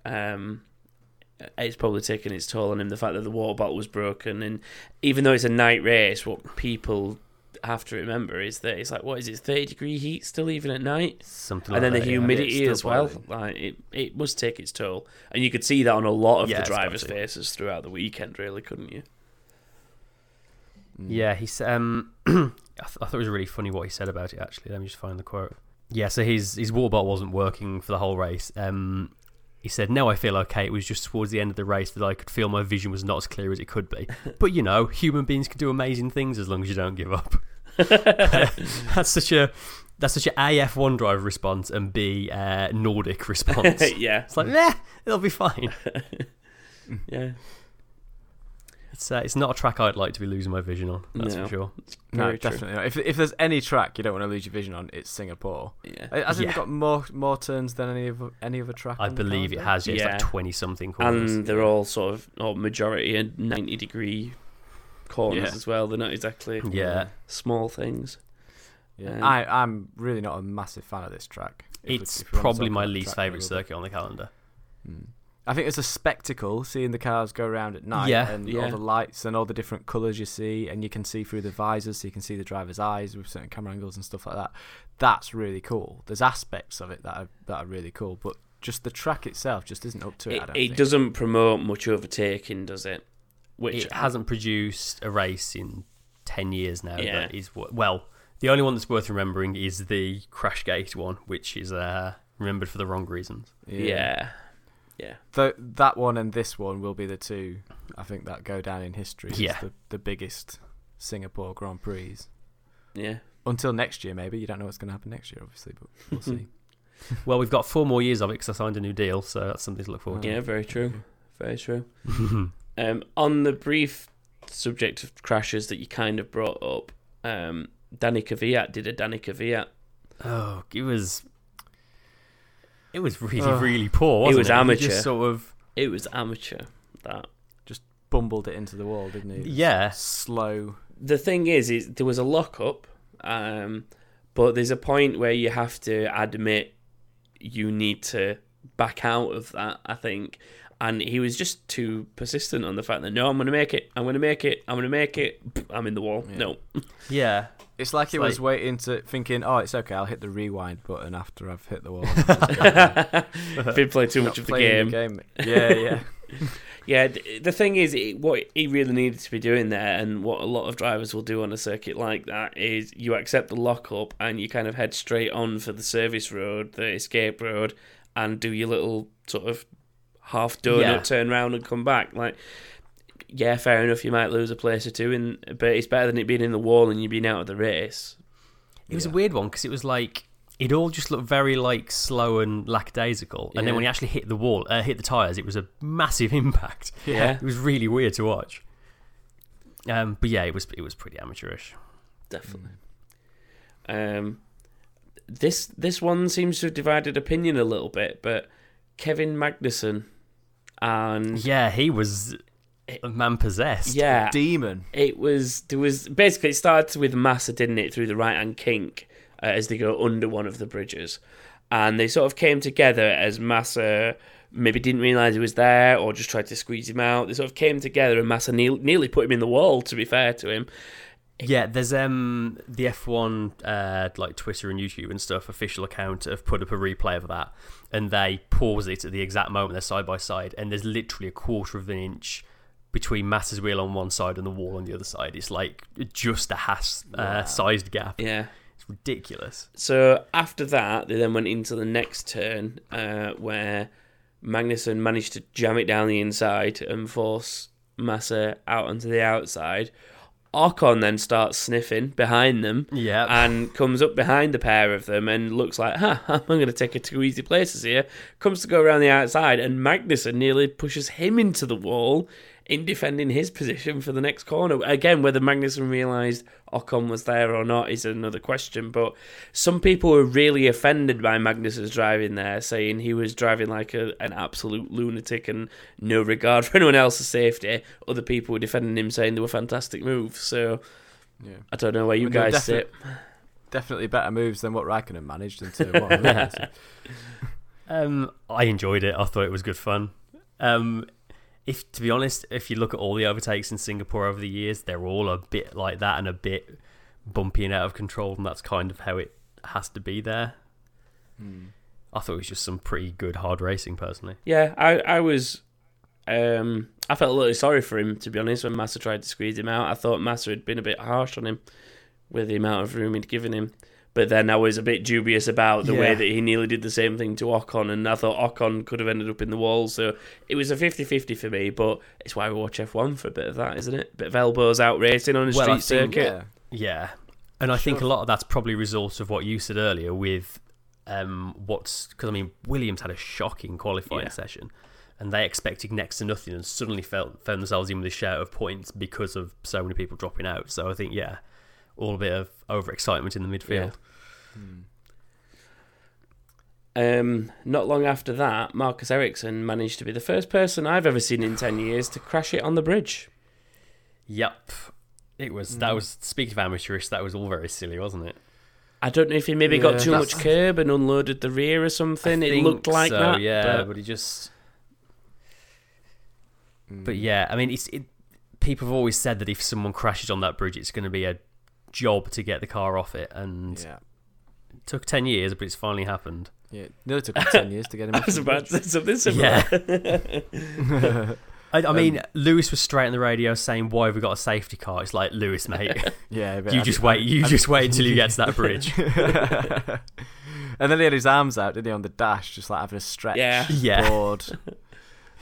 Speaker 5: um, it's probably taken its toll on him. The fact that the water bottle was broken, and even though it's a night race, what people have to remember is that it's like what is it, thirty degree heat still even at night?
Speaker 6: Something
Speaker 5: and
Speaker 6: like
Speaker 5: then the
Speaker 6: that, yeah.
Speaker 5: humidity
Speaker 3: It's
Speaker 5: as well.
Speaker 3: boiling.
Speaker 5: Like it, it must take its toll, and you could see that on a lot of
Speaker 6: Yeah,
Speaker 5: the drivers' faces throughout the weekend. Really, couldn't you?
Speaker 6: Yeah, he's um I, th- I thought it was really funny what he said about it actually. Let me just find the quote. Yeah, so his his water bottle wasn't working for the whole race. Um he said, "No, I feel okay. It was just towards the end of the race that I could feel my vision was not as clear as it could be. But you know, human beings can do amazing things as long as you don't give up." that's such a that's such a AF1 drive response and B uh, Nordic response.
Speaker 5: yeah,
Speaker 6: It's like, nah, it'll be fine.
Speaker 5: yeah.
Speaker 6: It's uh, it's not a track I'd like to be losing my vision on. That's
Speaker 5: No.
Speaker 6: for sure.
Speaker 3: No,
Speaker 5: true.
Speaker 3: definitely not. If if there's any track you don't want to lose your vision on, it's Singapore.
Speaker 5: Yeah,
Speaker 3: Uh, Hasn't
Speaker 6: Yeah.
Speaker 3: it got more more turns than any of any other track?
Speaker 6: I believe it has. Yeah, it's like twenty something corners.
Speaker 5: and they're all sort of or majority and ninety degree corners
Speaker 3: Yeah.
Speaker 5: as well. They're not exactly
Speaker 6: yeah,
Speaker 5: small things.
Speaker 3: Yeah.
Speaker 5: Um,
Speaker 3: I I'm really not a massive fan of this track. If
Speaker 6: it's
Speaker 3: if
Speaker 6: probably my least favorite circuit on the calendar.
Speaker 3: Mm. I think it's a spectacle seeing the cars go around at night
Speaker 6: Yeah.
Speaker 3: and
Speaker 5: Yeah.
Speaker 3: all the lights and all the different colours you see, and you can see through the visors, so you can see the driver's eyes with certain camera angles and stuff like that. That's really cool. There's aspects of it that are that are really cool, but just the track itself just isn't up to it. I
Speaker 5: It,
Speaker 3: don't
Speaker 5: it
Speaker 3: think.
Speaker 5: doesn't promote much overtaking, does it? Which
Speaker 6: It hasn't produced a race in ten years now.
Speaker 5: Yeah.
Speaker 6: That is. Well, the only one that's worth remembering is the Crashgate one, which is uh, remembered for the wrong reasons.
Speaker 5: yeah, yeah.
Speaker 3: Th- that one and this one will be the two. I think that go down in history. as
Speaker 6: Yeah.
Speaker 3: the, the biggest Singapore Grand Prix
Speaker 5: Yeah.
Speaker 3: until next year. Maybe you don't know what's going to happen next year, obviously, but we'll see.
Speaker 6: Well, we've got four more years of it because I signed a new deal, so that's something to look forward to.
Speaker 5: Yeah, very true. Very true. Um, on the brief subject of crashes that you kind of brought up, um, Danny Kvyat did a Danny Kvyat.
Speaker 6: oh, it was. It was really,
Speaker 3: Ugh.
Speaker 6: really poor.
Speaker 5: It
Speaker 6: Wasn't
Speaker 5: was
Speaker 6: He
Speaker 5: amateur.
Speaker 6: Just sort of.
Speaker 5: It was amateur. That just
Speaker 3: Bumbled it into the wall, didn't he?
Speaker 6: Yeah.
Speaker 3: Slow.
Speaker 5: the thing is, is there was a lockup, um, but there's a point where you have to admit you need to back out of that. I think, and he was just too persistent on the fact that no, I'm going to make it. I'm going to make it. I'm going to make it. I'm in the wall.
Speaker 3: Yeah.
Speaker 5: No.
Speaker 6: Yeah.
Speaker 3: It's like he
Speaker 6: It's
Speaker 3: was
Speaker 6: like-
Speaker 3: waiting to thinking, oh, it's okay. I'll hit the rewind button after I've hit the wall.
Speaker 5: Been playing too much of the
Speaker 3: playing
Speaker 5: game.
Speaker 3: Yeah, yeah.
Speaker 5: Yeah, th- the thing is, it, what he really needed to be doing there, and what a lot of drivers will do on a circuit like that, is you accept the lockup and you kind of head straight on for the service road, the escape road, and do your little sort of half donut,
Speaker 6: Yeah.
Speaker 5: turn round and come back. Like, yeah, fair enough, you might lose a place or two, in, but it's better than it being in the wall and you being out of the race.
Speaker 6: It was a weird one because it was like it all just looked very like slow and lackadaisical, and
Speaker 5: Yeah.
Speaker 6: then when he actually hit the wall, uh, hit the tires, it was a massive impact.
Speaker 5: Yeah,
Speaker 6: It was really weird to watch. Um, but yeah, it was it was pretty amateurish.
Speaker 5: definitely. Um, this this one seems to have divided opinion a little bit, but Kevin Magnussen and
Speaker 6: Yeah, he was a man possessed.
Speaker 5: yeah,
Speaker 3: Demon.
Speaker 5: it was there was basically it started with Massa, didn't it, through the right hand kink uh, as they go under one of the bridges, and they sort of came together as Massa maybe didn't realize he was there or just tried to squeeze him out. They sort of came together, and Massa nearly, nearly put him in the wall. To be fair to him,
Speaker 6: Yeah, there's um the F1 uh like Twitter and YouTube and stuff official account have put up a replay of that, and they pause it at the exact moment they're side by side, and there's literally a quarter of an inch between Massa's wheel on one side and the wall on the other side. It's like just a has uh, sized gap.
Speaker 5: yeah.
Speaker 6: It's ridiculous.
Speaker 5: So after that, they then went into the next turn uh, where Magnussen managed to jam it down the inside and force Massa out onto the outside. Ocon then starts sniffing behind them
Speaker 6: Yeah.
Speaker 5: and comes up behind the pair of them and looks like, huh, I'm going to take a two easy places here. Comes to go around the outside, and Magnussen nearly pushes him into the wall in defending his position for the next corner. Again, whether Magnussen realised Ocon was there or not is another question, but some people were really offended by Magnussen's driving there, saying he was driving like a, an absolute lunatic and no regard for anyone else's safety. Other people were defending him, saying they were fantastic moves. So
Speaker 3: Yeah.
Speaker 5: I don't know where you
Speaker 3: Well, no,
Speaker 5: guys
Speaker 3: defi-
Speaker 5: sit.
Speaker 3: Definitely better moves than what Raikkonen managed in turn one.
Speaker 6: Um, I enjoyed it. I thought it was good fun. Um, if to be honest, if you look at all the overtakes in Singapore over the years, they're all a bit like that and a bit bumpy and out of control, and that's kind of how it has to be there. I thought it was just some pretty good hard racing, personally.
Speaker 5: Yeah, I, I was. Um, I felt a little sorry for him to be honest when Massa tried to squeeze him out. I thought Massa had been a bit harsh on him with the amount of room he'd given him. But then I was a bit dubious about the way that he nearly did the same thing to Ocon, and I thought Ocon could have ended up in the wall. So it was a 50 50 for me, but it's why we watch F1 for a bit of that, isn't it? bit of elbows out racing on a
Speaker 6: Well,
Speaker 5: street
Speaker 6: think-
Speaker 5: circuit.
Speaker 3: Yeah.
Speaker 6: Yeah, and I think a lot of that's probably a result of what you said earlier with um, what's because I mean Williams had a shocking qualifying
Speaker 5: Yeah.
Speaker 6: session, and they expected next to nothing and suddenly felt found themselves in with a share of points because of so many people dropping out. So I think yeah, all a bit of overexcitement in the midfield.
Speaker 5: Um, not long after that, Marcus Ericsson managed to be the first person I've ever seen in 10 years to crash it on the bridge.
Speaker 6: Yep, it was
Speaker 5: Mm.
Speaker 6: that was speaking of amateurish, that was all very silly, wasn't it?
Speaker 5: I don't know if he maybe got too much curb and unloaded the rear or something.
Speaker 6: I
Speaker 5: It
Speaker 6: think
Speaker 5: looked like
Speaker 6: so,
Speaker 5: that.
Speaker 6: yeah,
Speaker 5: but-
Speaker 6: but he just
Speaker 3: Mm.
Speaker 6: But yeah, I mean, it's it, people have always said that if someone crashes on that bridge, it's going to be a job to get the car off it, and
Speaker 3: Yeah.
Speaker 6: it took ten years, but it's finally happened.
Speaker 3: Yeah. Nearly took him 10 years to get him
Speaker 5: I was about to say something similar.
Speaker 6: Yeah. I, I mean, um, Lewis was straight on the radio saying, "Why have we got a safety car?" It's like Lewis, mate.
Speaker 3: Yeah, but
Speaker 6: you
Speaker 3: I
Speaker 6: just
Speaker 3: think-
Speaker 6: wait. You
Speaker 3: I-
Speaker 6: just wait until you get to that bridge.
Speaker 3: and then he had his arms out, didn't he, on the dash, just like having a stretch.
Speaker 5: Yeah.
Speaker 3: board.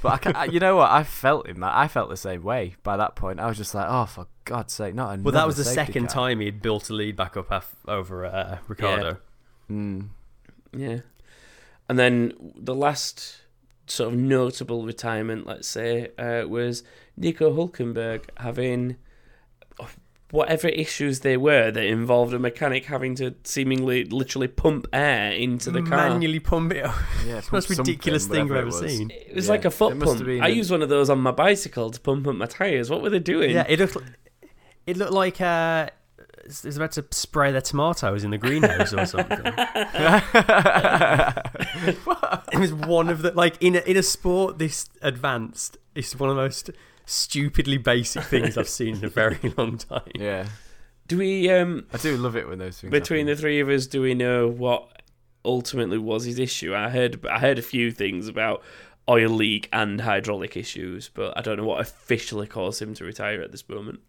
Speaker 3: But I, ca- I, you know what? I felt him. I felt the same way by that point. I was just like, oh, for God's sake, not another
Speaker 6: well, that was the second
Speaker 3: car.
Speaker 6: time he'd built a lead back up af- over uh, Ricciardo.
Speaker 3: Mm.
Speaker 5: Yeah. And then the last sort of notable retirement, let's say, uh, was Nico Hulkenberg having whatever issues they were that involved a mechanic having to seemingly literally pump air into the car.
Speaker 6: Manually pump it.
Speaker 3: Yeah,
Speaker 6: It's the most ridiculous thing I've ever seen.
Speaker 5: It was
Speaker 3: Yeah,
Speaker 5: like a foot
Speaker 3: it
Speaker 5: pump.
Speaker 3: been
Speaker 5: I
Speaker 3: a-
Speaker 5: used one of those on my bicycle to pump up my tyres. What were they doing?
Speaker 6: Yeah, it looked. It looked like uh, it was about to spray their tomatoes in the greenhouse or something. it was one of the like in a, in a sport this advanced. It's one of the most stupidly basic things I've seen in a very long time.
Speaker 3: yeah,
Speaker 5: Do we, um,
Speaker 3: I do love it when those things
Speaker 5: between the three of us, do we know what ultimately was his issue? I heard, I heard a few things about oil leak and hydraulic issues, but I don't know what officially caused him to retire at this moment.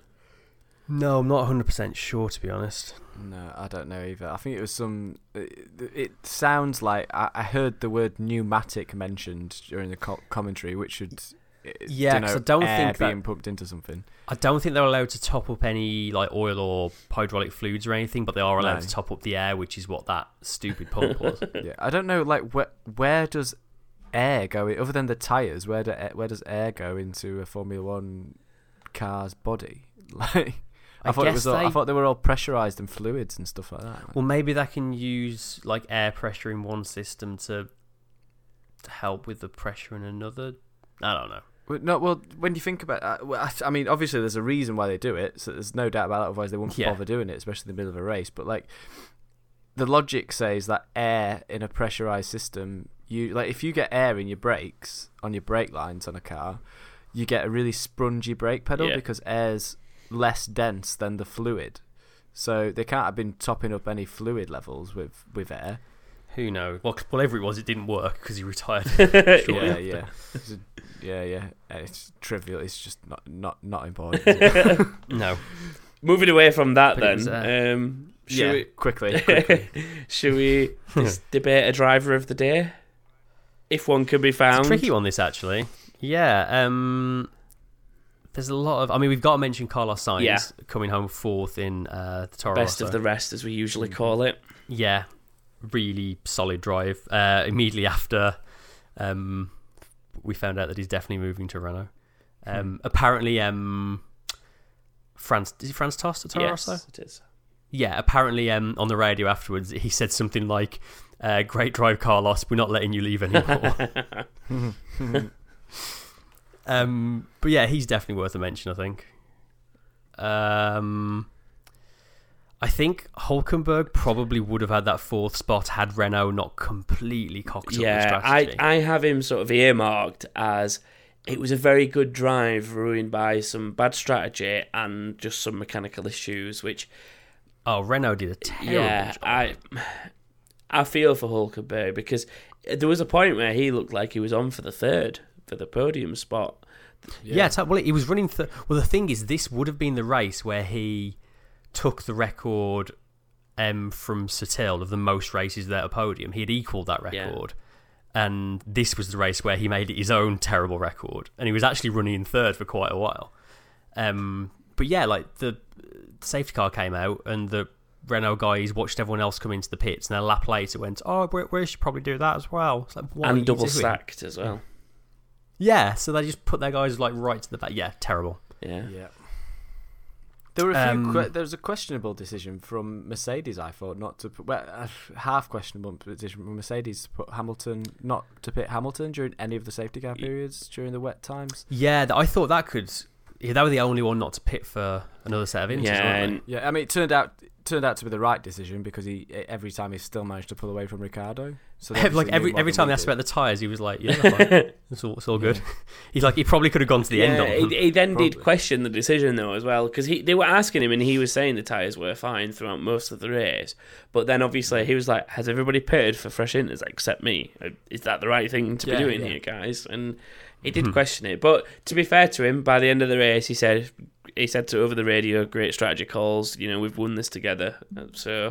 Speaker 6: No, I'm not 100 percent sure to be honest.
Speaker 3: No, I don't know either. I think it was some. It, it sounds like I, I heard the word pneumatic mentioned during the co- commentary, which should.
Speaker 6: Yeah, 'cause I don't think that-
Speaker 3: being pumped into something.
Speaker 6: I don't think they're allowed to top up any like oil or hydraulic fluids or anything, but they are allowed
Speaker 3: No.
Speaker 6: to top up the air, which is what that stupid pump was.
Speaker 3: yeah, I don't know. Like where where does air go other than the tires? Where do where does air go into a Formula One car's body? Like I,
Speaker 6: I
Speaker 3: thought it was. All, I
Speaker 6: they-
Speaker 3: thought they were all pressurized and fluids and stuff like that.
Speaker 6: Well, maybe they can use like air pressure in one system to to help with the pressure in another. I don't know.
Speaker 3: Well, no, well, when you think about, uh, well, I, I mean, obviously there's a reason why they do it, so there's no doubt about that. Otherwise, they wouldn't
Speaker 6: Yeah.
Speaker 3: bother doing it, especially in the middle of a race. But like, the logic says that air in a pressurized system, you like if you get air in your brakes on your brake lines on a car, you get a really spongy brake pedal
Speaker 5: Yeah.
Speaker 3: because air's less dense than the fluid. So they can't have been topping up any fluid levels with with air.
Speaker 6: Who knows? Well, whatever it was, it didn't work because he retired.
Speaker 3: Yeah, yeah, It's a- yeah, yeah. It's trivial. It's just not not not important. it?
Speaker 6: no.
Speaker 5: Moving away from that,
Speaker 6: But it
Speaker 5: then,
Speaker 6: was, uh,
Speaker 5: um, should
Speaker 3: yeah,
Speaker 5: we,
Speaker 3: quickly, quickly.
Speaker 5: should we just debate a driver of the day? if one can be found.
Speaker 6: It's a tricky one, this actually. Yeah. Um, there's a lot of. I mean, we've got to mention Carlos Sainz
Speaker 5: Yeah.
Speaker 6: coming home fourth in uh, the Toro
Speaker 5: Best
Speaker 6: Rosso.
Speaker 5: of the rest, as we usually call it.
Speaker 6: Yeah, really solid drive. Uh, immediately after, um, we found out that he's definitely moving to Renault. Um, Apparently, um, Franz is it Franz Tost at Toro
Speaker 5: yes, it is.
Speaker 6: Yeah, apparently, um, on the radio afterwards, he said something like, uh, "Great drive, Carlos. We're not letting you leave anymore." um, but yeah, he's definitely worth a mention. I think. Um, I think Hulkenberg probably would have had that fourth spot had Renault not completely cocked up the
Speaker 5: Yeah, I,
Speaker 6: strategy.
Speaker 5: I have him sort of earmarked as it was a very good drive ruined by some bad strategy and just some mechanical issues, which
Speaker 6: oh, Renault did a terrible
Speaker 5: yeah,
Speaker 6: job.
Speaker 5: I I feel for Hulkenberg because there was a point where he looked like he was on for the third for the podium spot.
Speaker 6: Yeah, it's- well, he was running. Th- well, the thing is, this would have been the race where he took the record um, from Sutil of the most races without a podium. He had equalled that
Speaker 5: Yeah.
Speaker 6: record, and this was the race where he made his own terrible record, and he was actually running in third for quite a while. Um, but yeah, like the safety car came out, and the Renault guys watched everyone else come into the pits, and a lap later went, "Oh, we, we should probably do that as well." Like, what are you
Speaker 5: and double
Speaker 6: doing?
Speaker 5: stacked as well.
Speaker 6: Yeah, so they just put their guys like right to the back. Yeah, terrible.
Speaker 5: Yeah.
Speaker 3: Yeah. There were a few.
Speaker 6: Um,
Speaker 3: que- there was a questionable decision from Mercedes. I thought not to put well, a half questionable decision from Mercedes to put Hamilton not to pit Hamilton during any of the safety car periods during the wet times.
Speaker 6: Yeah, I thought that could. Yeah, they were the only one not to pit for another set of inters.
Speaker 5: Yeah, and
Speaker 3: Yeah, I mean, it turned out turned out to be the right decision because he every time he still managed to pull away from Ricciardo. So
Speaker 6: like every every time they asked about the tires, he was like, "Yeah, it's all it's all good." He's like, he probably could have gone to the end
Speaker 5: yeah,
Speaker 6: them.
Speaker 5: he, he then did question the decision though as well because he they were asking him and he was saying the tires were fine throughout most of the race, but then obviously he was like, "Has everybody pitted for fresh inters except me? Is that the right thing to
Speaker 3: Yeah,
Speaker 5: be doing
Speaker 3: yeah.
Speaker 5: here, guys?" And he did question it, but to be fair to him, by the end of the race, he said he said to over the radio, "Great strategy calls. You know, we've won this together." Uh,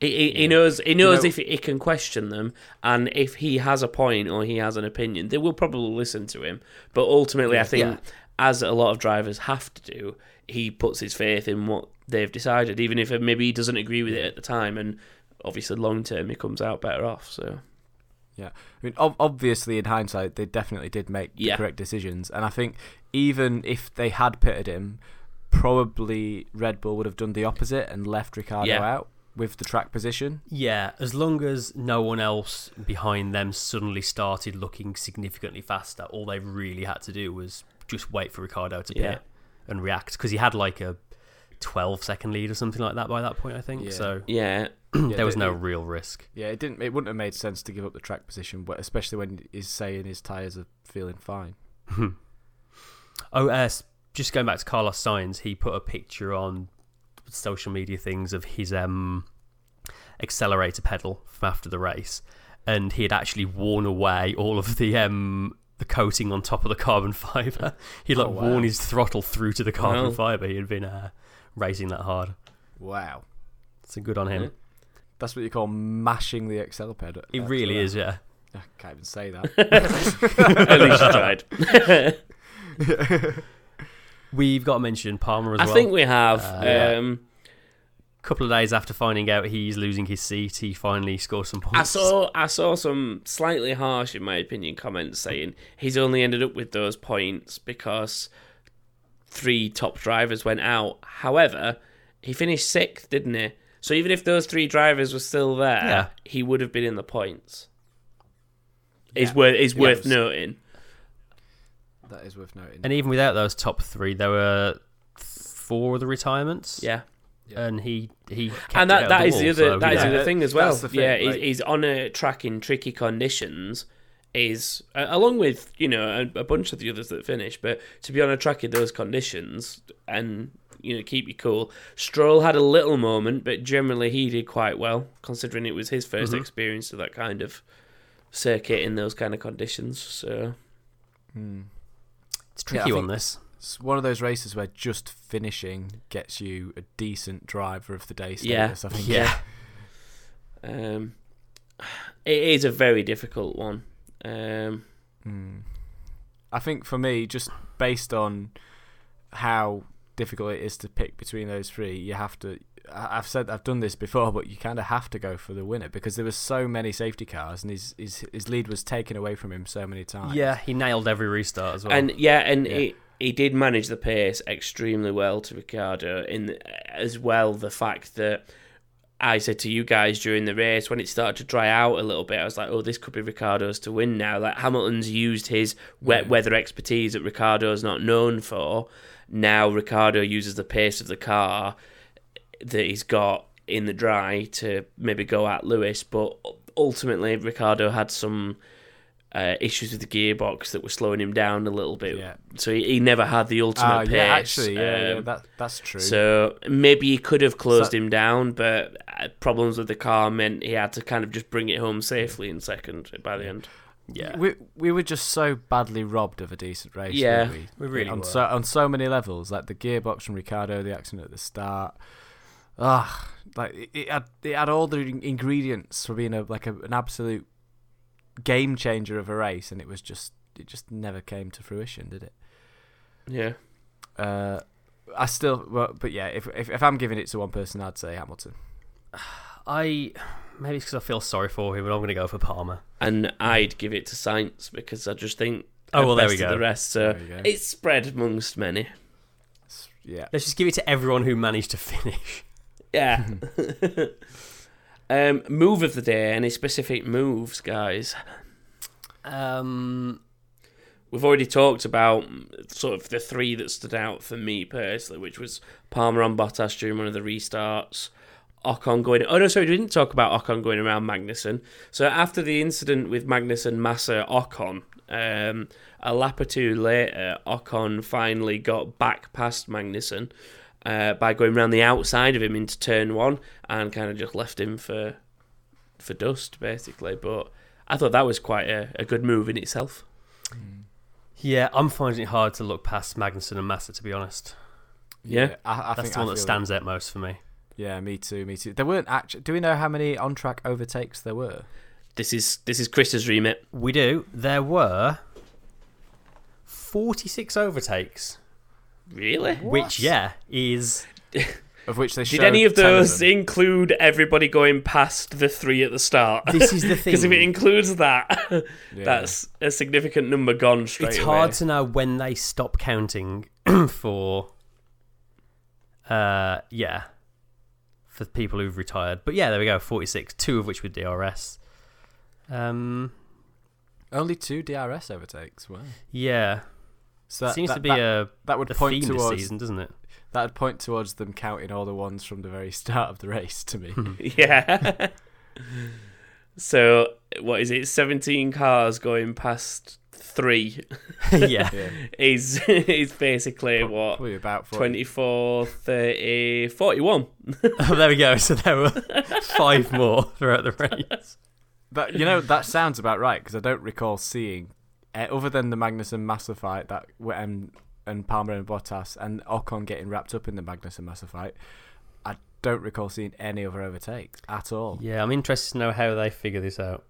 Speaker 5: So. He, he, he knows he knows
Speaker 3: know-
Speaker 5: if he can question them and if he has a point or he has an opinion they will probably listen to him but ultimately I think
Speaker 6: Yeah.
Speaker 5: as a lot of drivers have to do, he puts his faith in what they've decided, even if maybe he doesn't agree with it at the time. And obviously, long term, he comes out better off. So
Speaker 3: Yeah, I mean, ob- obviously in hindsight, they definitely did make
Speaker 5: Yeah.
Speaker 3: the correct decisions, and I think even if they had pitted him, probably Red Bull would have done the opposite and left Ricciardo
Speaker 5: Yeah.
Speaker 3: out with the track position.
Speaker 6: Yeah, as long as no one else behind them suddenly started looking significantly faster, all they really had to do was just wait for Ricciardo to pit
Speaker 5: Yeah.
Speaker 6: and react because he had like a 12 second lead or something like that by that point, I think.
Speaker 3: Yeah.
Speaker 6: So
Speaker 5: yeah,
Speaker 3: Yeah,
Speaker 6: there was
Speaker 3: they-
Speaker 6: no real risk.
Speaker 3: Yeah, it didn't. It wouldn't have made sense to give up the track position, but especially when he's saying his tires are feeling fine.
Speaker 6: Oh, uh, s- just going back to Carlos Sainz, he put a picture on social media things of his um, accelerator pedal from after the race, and he had actually worn away all of the um, the coating on top of the carbon fiber. He'd like
Speaker 3: Oh, wow.
Speaker 6: worn his throttle through to the carbon
Speaker 5: Wow.
Speaker 6: fiber. He had been uh, racing that hard.
Speaker 3: Wow,
Speaker 6: So good on him.
Speaker 5: Yeah.
Speaker 3: that's what you call mashing the accel pedal.
Speaker 6: It really is, yeah.
Speaker 3: I can't even say that.
Speaker 5: at least you tried.
Speaker 6: We've got to mention Palmer as well.
Speaker 5: I
Speaker 6: well.
Speaker 5: think we have.
Speaker 6: Uh, yeah.
Speaker 5: um,
Speaker 6: a couple of days after finding out he's losing his seat, he finally scored some points.
Speaker 5: I saw I saw some slightly harsh, in my opinion, comments saying he's only ended up with those points because three top drivers went out. However, he finished sixth, didn't he? So even if those three drivers were still there,
Speaker 6: Yeah.
Speaker 5: he would have been in the points. Is
Speaker 3: Yeah.
Speaker 5: worth is
Speaker 3: Yeah,
Speaker 5: worth
Speaker 3: was-
Speaker 5: noting.
Speaker 3: That is worth noting.
Speaker 6: And even without those top three, there were four of the retirements.
Speaker 5: Yeah.
Speaker 6: And he he kept
Speaker 5: and that,
Speaker 6: out
Speaker 5: that
Speaker 6: of
Speaker 5: is
Speaker 6: the
Speaker 5: the other
Speaker 6: so,
Speaker 5: that is
Speaker 6: yeah.
Speaker 5: the other thing as well.
Speaker 3: Thing,
Speaker 5: yeah, he's,
Speaker 3: like-
Speaker 5: he's on a track in tricky conditions. Is uh, along with you know a, a bunch of the others that finish, but to be on a track in those conditions and you know keep you cool. Stroll had a little moment, but generally he did quite well considering it was his 1st
Speaker 3: Mm-hmm.
Speaker 5: experience of that kind of circuit in those kind of conditions. So
Speaker 3: Hmm.
Speaker 6: It's tricky
Speaker 3: think-
Speaker 6: on this.
Speaker 3: It's one of those races where just finishing gets you a decent driver of the day
Speaker 5: Yeah.
Speaker 3: status. I think.
Speaker 6: Yeah.
Speaker 5: Um, it is a very difficult one. Um,
Speaker 3: I think for me, just based on how difficult it is to pick between those three, you have to. I- I've said I've done this before, but you kind of have to go for the winner because there were so many safety cars, and his his his lead was taken away from him so many times.
Speaker 6: Yeah, he nailed every restart as well.
Speaker 5: and yeah, and
Speaker 3: Yeah.
Speaker 5: He, he did manage the pace extremely well to Ricciardo. In as well, the fact that I said to you guys during the race when it started to dry out a little bit, I was like, "Oh, this could be Ricciardo's to win now." Like Hamilton's used his wet
Speaker 3: Yeah.
Speaker 5: weather expertise that Ricciardo's not known for. Now Ricciardo uses the pace of the car that he's got in the dry to maybe go at Lewis, but ultimately Ricciardo had some uh, issues with the gearbox that were slowing him down a little bit.
Speaker 3: Yeah.
Speaker 5: So he, he never had the ultimate
Speaker 3: Ah,
Speaker 5: pace.
Speaker 3: yeah, actually, yeah, yeah,
Speaker 5: um,
Speaker 3: that that's true.
Speaker 5: so maybe he could have closed
Speaker 3: So-
Speaker 5: him down, but uh, problems with the car meant he had to kind of just bring it home safely in second by the end.
Speaker 6: yeah,
Speaker 3: we we were just so badly robbed of a decent race.
Speaker 5: Yeah,
Speaker 3: weren't we,
Speaker 6: we really
Speaker 3: on
Speaker 6: were.
Speaker 3: so on so many levels, like the gearbox from Ricciardo, the accident at the start. Ah, like it, it had it had all the ingredients for being a like a, an absolute game changer of a race, and it was just it just never came to fruition, did it?
Speaker 5: Yeah.
Speaker 3: Uh, I still, well, but yeah, if, if if I'm giving it to one person, I'd say Hamilton.
Speaker 6: I maybe it's because I feel sorry for him, but I'm going to go for Palmer.
Speaker 5: And I'd give it to Sainz because I just think
Speaker 6: Oh, well, there we go.
Speaker 5: the rest. So
Speaker 3: There we go.
Speaker 5: it's spread amongst many.
Speaker 3: Yeah,
Speaker 6: Let's just give it to everyone who managed to finish.
Speaker 5: Yeah. um, move of the day. Any specific moves, guys?
Speaker 6: Um,
Speaker 5: We've already talked about sort of the three that stood out for me personally, which was Palmer on Bottas during one of the restarts, Ocon going. Oh no, sorry, we didn't talk about Ocon going around Magnussen. So after the incident with Magnussen, Massa, Ocon, um, a lap or two later, Ocon finally got back past Magnussen uh, by going around the outside of him into turn one and kind of just left him for for dust basically. But I thought that was quite a, a good move in itself.
Speaker 6: yeah, I'm finding it hard to look past Magnussen and Massa, to be honest.
Speaker 5: Yeah.
Speaker 3: I, I
Speaker 6: That's
Speaker 3: think
Speaker 6: the one
Speaker 3: I
Speaker 6: that
Speaker 3: feel-
Speaker 6: stands out most for me.
Speaker 3: Yeah, me too, me too. There weren't actually. Do we know how many on track overtakes there were?
Speaker 5: This is this is Chris's remit.
Speaker 6: We do. There were 46 overtakes,
Speaker 5: Really?
Speaker 6: which, yeah, is.
Speaker 3: Of which they
Speaker 5: Did any of those
Speaker 3: them.
Speaker 5: include everybody going past the three at the start?
Speaker 6: This is the thing
Speaker 5: Because if it includes that,
Speaker 3: Yeah.
Speaker 5: that's a significant number gone straight
Speaker 6: It's
Speaker 5: away.
Speaker 6: hard to know when they stop counting for. Uh, yeah. For people who've retired. But yeah, there we go 46, two of which were DRS. Um,
Speaker 3: only two DRS overtakes. Wow.
Speaker 6: yeah.
Speaker 3: So that,
Speaker 6: Seems
Speaker 3: that,
Speaker 6: to be
Speaker 3: that,
Speaker 6: a,
Speaker 3: that would
Speaker 6: a
Speaker 3: point
Speaker 6: theme
Speaker 3: towards
Speaker 6: season, doesn't it?
Speaker 3: that would point towards them counting all the ones from the very start of the race to me. Hmm.
Speaker 5: Yeah. so what is it? Seventeen cars going past three
Speaker 6: yeah.
Speaker 3: yeah,
Speaker 5: is is basically what
Speaker 3: probably about 40.
Speaker 5: 24, 30, 41.
Speaker 6: oh, there we go. So there were five more throughout the race.
Speaker 3: That you know that sounds about right because I don't recall seeing, uh, other than the Magnussen Massa fight that and and Palmer and Bottas and Ocon getting wrapped up in the Magnussen Massa fight. I don't recall seeing any other overtakes at all.
Speaker 6: Yeah, I'm interested to know how they figure this out.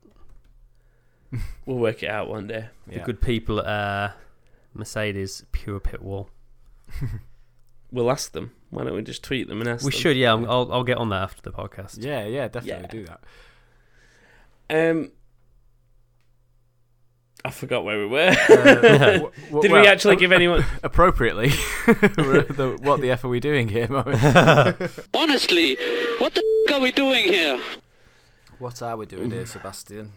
Speaker 5: We'll work it out one day.
Speaker 6: The
Speaker 3: Yeah.
Speaker 6: good people at uh, Mercedes Pure Pit Wall.
Speaker 5: We'll ask them. Why don't we just tweet them and ask
Speaker 6: We
Speaker 5: them?
Speaker 6: should, yeah. I'm- I'll, I'll get on that after the podcast.
Speaker 3: Yeah, yeah, definitely
Speaker 5: Yeah.
Speaker 3: do that.
Speaker 5: Um, I forgot where we were.
Speaker 3: Uh, w- w-
Speaker 5: Did
Speaker 3: well,
Speaker 5: we actually give anyone?
Speaker 3: appropriately? the, what the f are we doing here,
Speaker 1: Honestly, what the f- are we doing here?
Speaker 3: What are we doing here, Sebastian?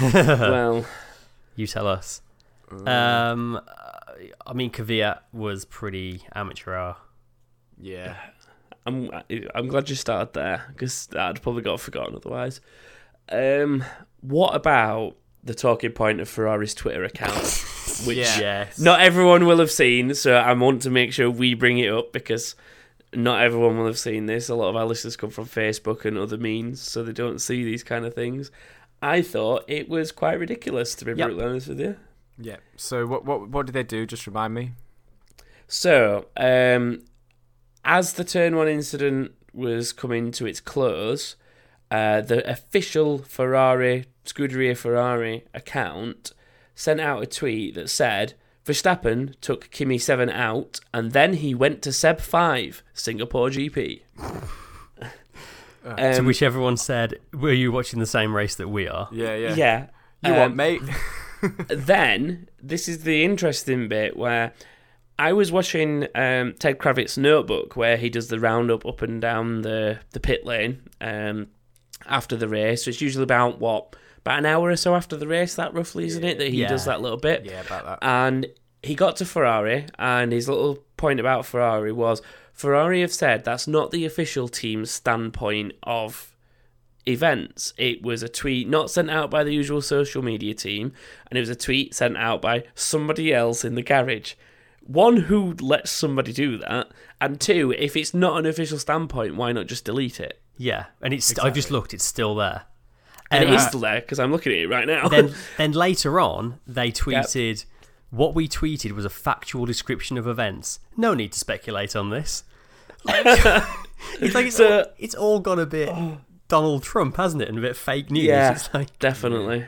Speaker 5: well,
Speaker 6: You tell us. Um, I mean, Kvyat was pretty amateur.
Speaker 3: yeah,
Speaker 5: I'm I'm glad you started there because I'd probably got forgotten otherwise. Um, what about the talking point of Ferrari's Twitter account, which
Speaker 3: Yeah.
Speaker 6: Yes.
Speaker 5: not everyone will have seen? So I want to make sure we bring it up because not everyone will have seen this. A lot of our listeners come from Facebook and other means, so they don't see these kind of things. I thought it was quite ridiculous, to be
Speaker 6: Yep.
Speaker 5: brutally honest with you.
Speaker 3: yeah. So what what what did they do? Just remind me.
Speaker 5: So, um, as the turn one incident was coming to its close, uh, the official Ferrari Scuderia Ferrari account sent out a tweet that said Verstappen took Kimi 7 out and then he went to Seb 5, Singapore GP.
Speaker 6: to
Speaker 5: Um,
Speaker 6: which everyone said, "Were you watching the same race that we are?"
Speaker 3: Yeah, yeah.
Speaker 5: yeah.
Speaker 3: You
Speaker 5: um,
Speaker 3: what, mate?
Speaker 5: then this is the interesting bit where I was watching um, Ted Kravitz's notebook where he does the roundup up and down the the pit lane um, after the race. So it's usually about what about an hour or so after the race, that roughly, isn't it? That he
Speaker 6: Yeah.
Speaker 5: does that little bit.
Speaker 3: yeah, about that.
Speaker 5: And he got to Ferrari, and his little point about Ferrari was Ferrari have said that's not the official team's standpoint of events. It was a tweet not sent out by the usual social media team, and it was a tweet sent out by somebody else in the garage. One, who lets somebody do that? And two, if it's not an official standpoint, why not just delete it?
Speaker 6: Yeah, and it's. I've just looked; it's still there.
Speaker 5: And
Speaker 6: Um,
Speaker 5: it is still there because I'm looking at it right now.
Speaker 6: then, then later on, they tweeted what we tweeted was a factual description of events. No need to speculate on this. Like, it's like it's,
Speaker 5: So-
Speaker 6: all, it's all gone a bit Donald Trump, hasn't it, and a bit fake news.
Speaker 5: Yeah.
Speaker 6: It's like
Speaker 5: Definitely.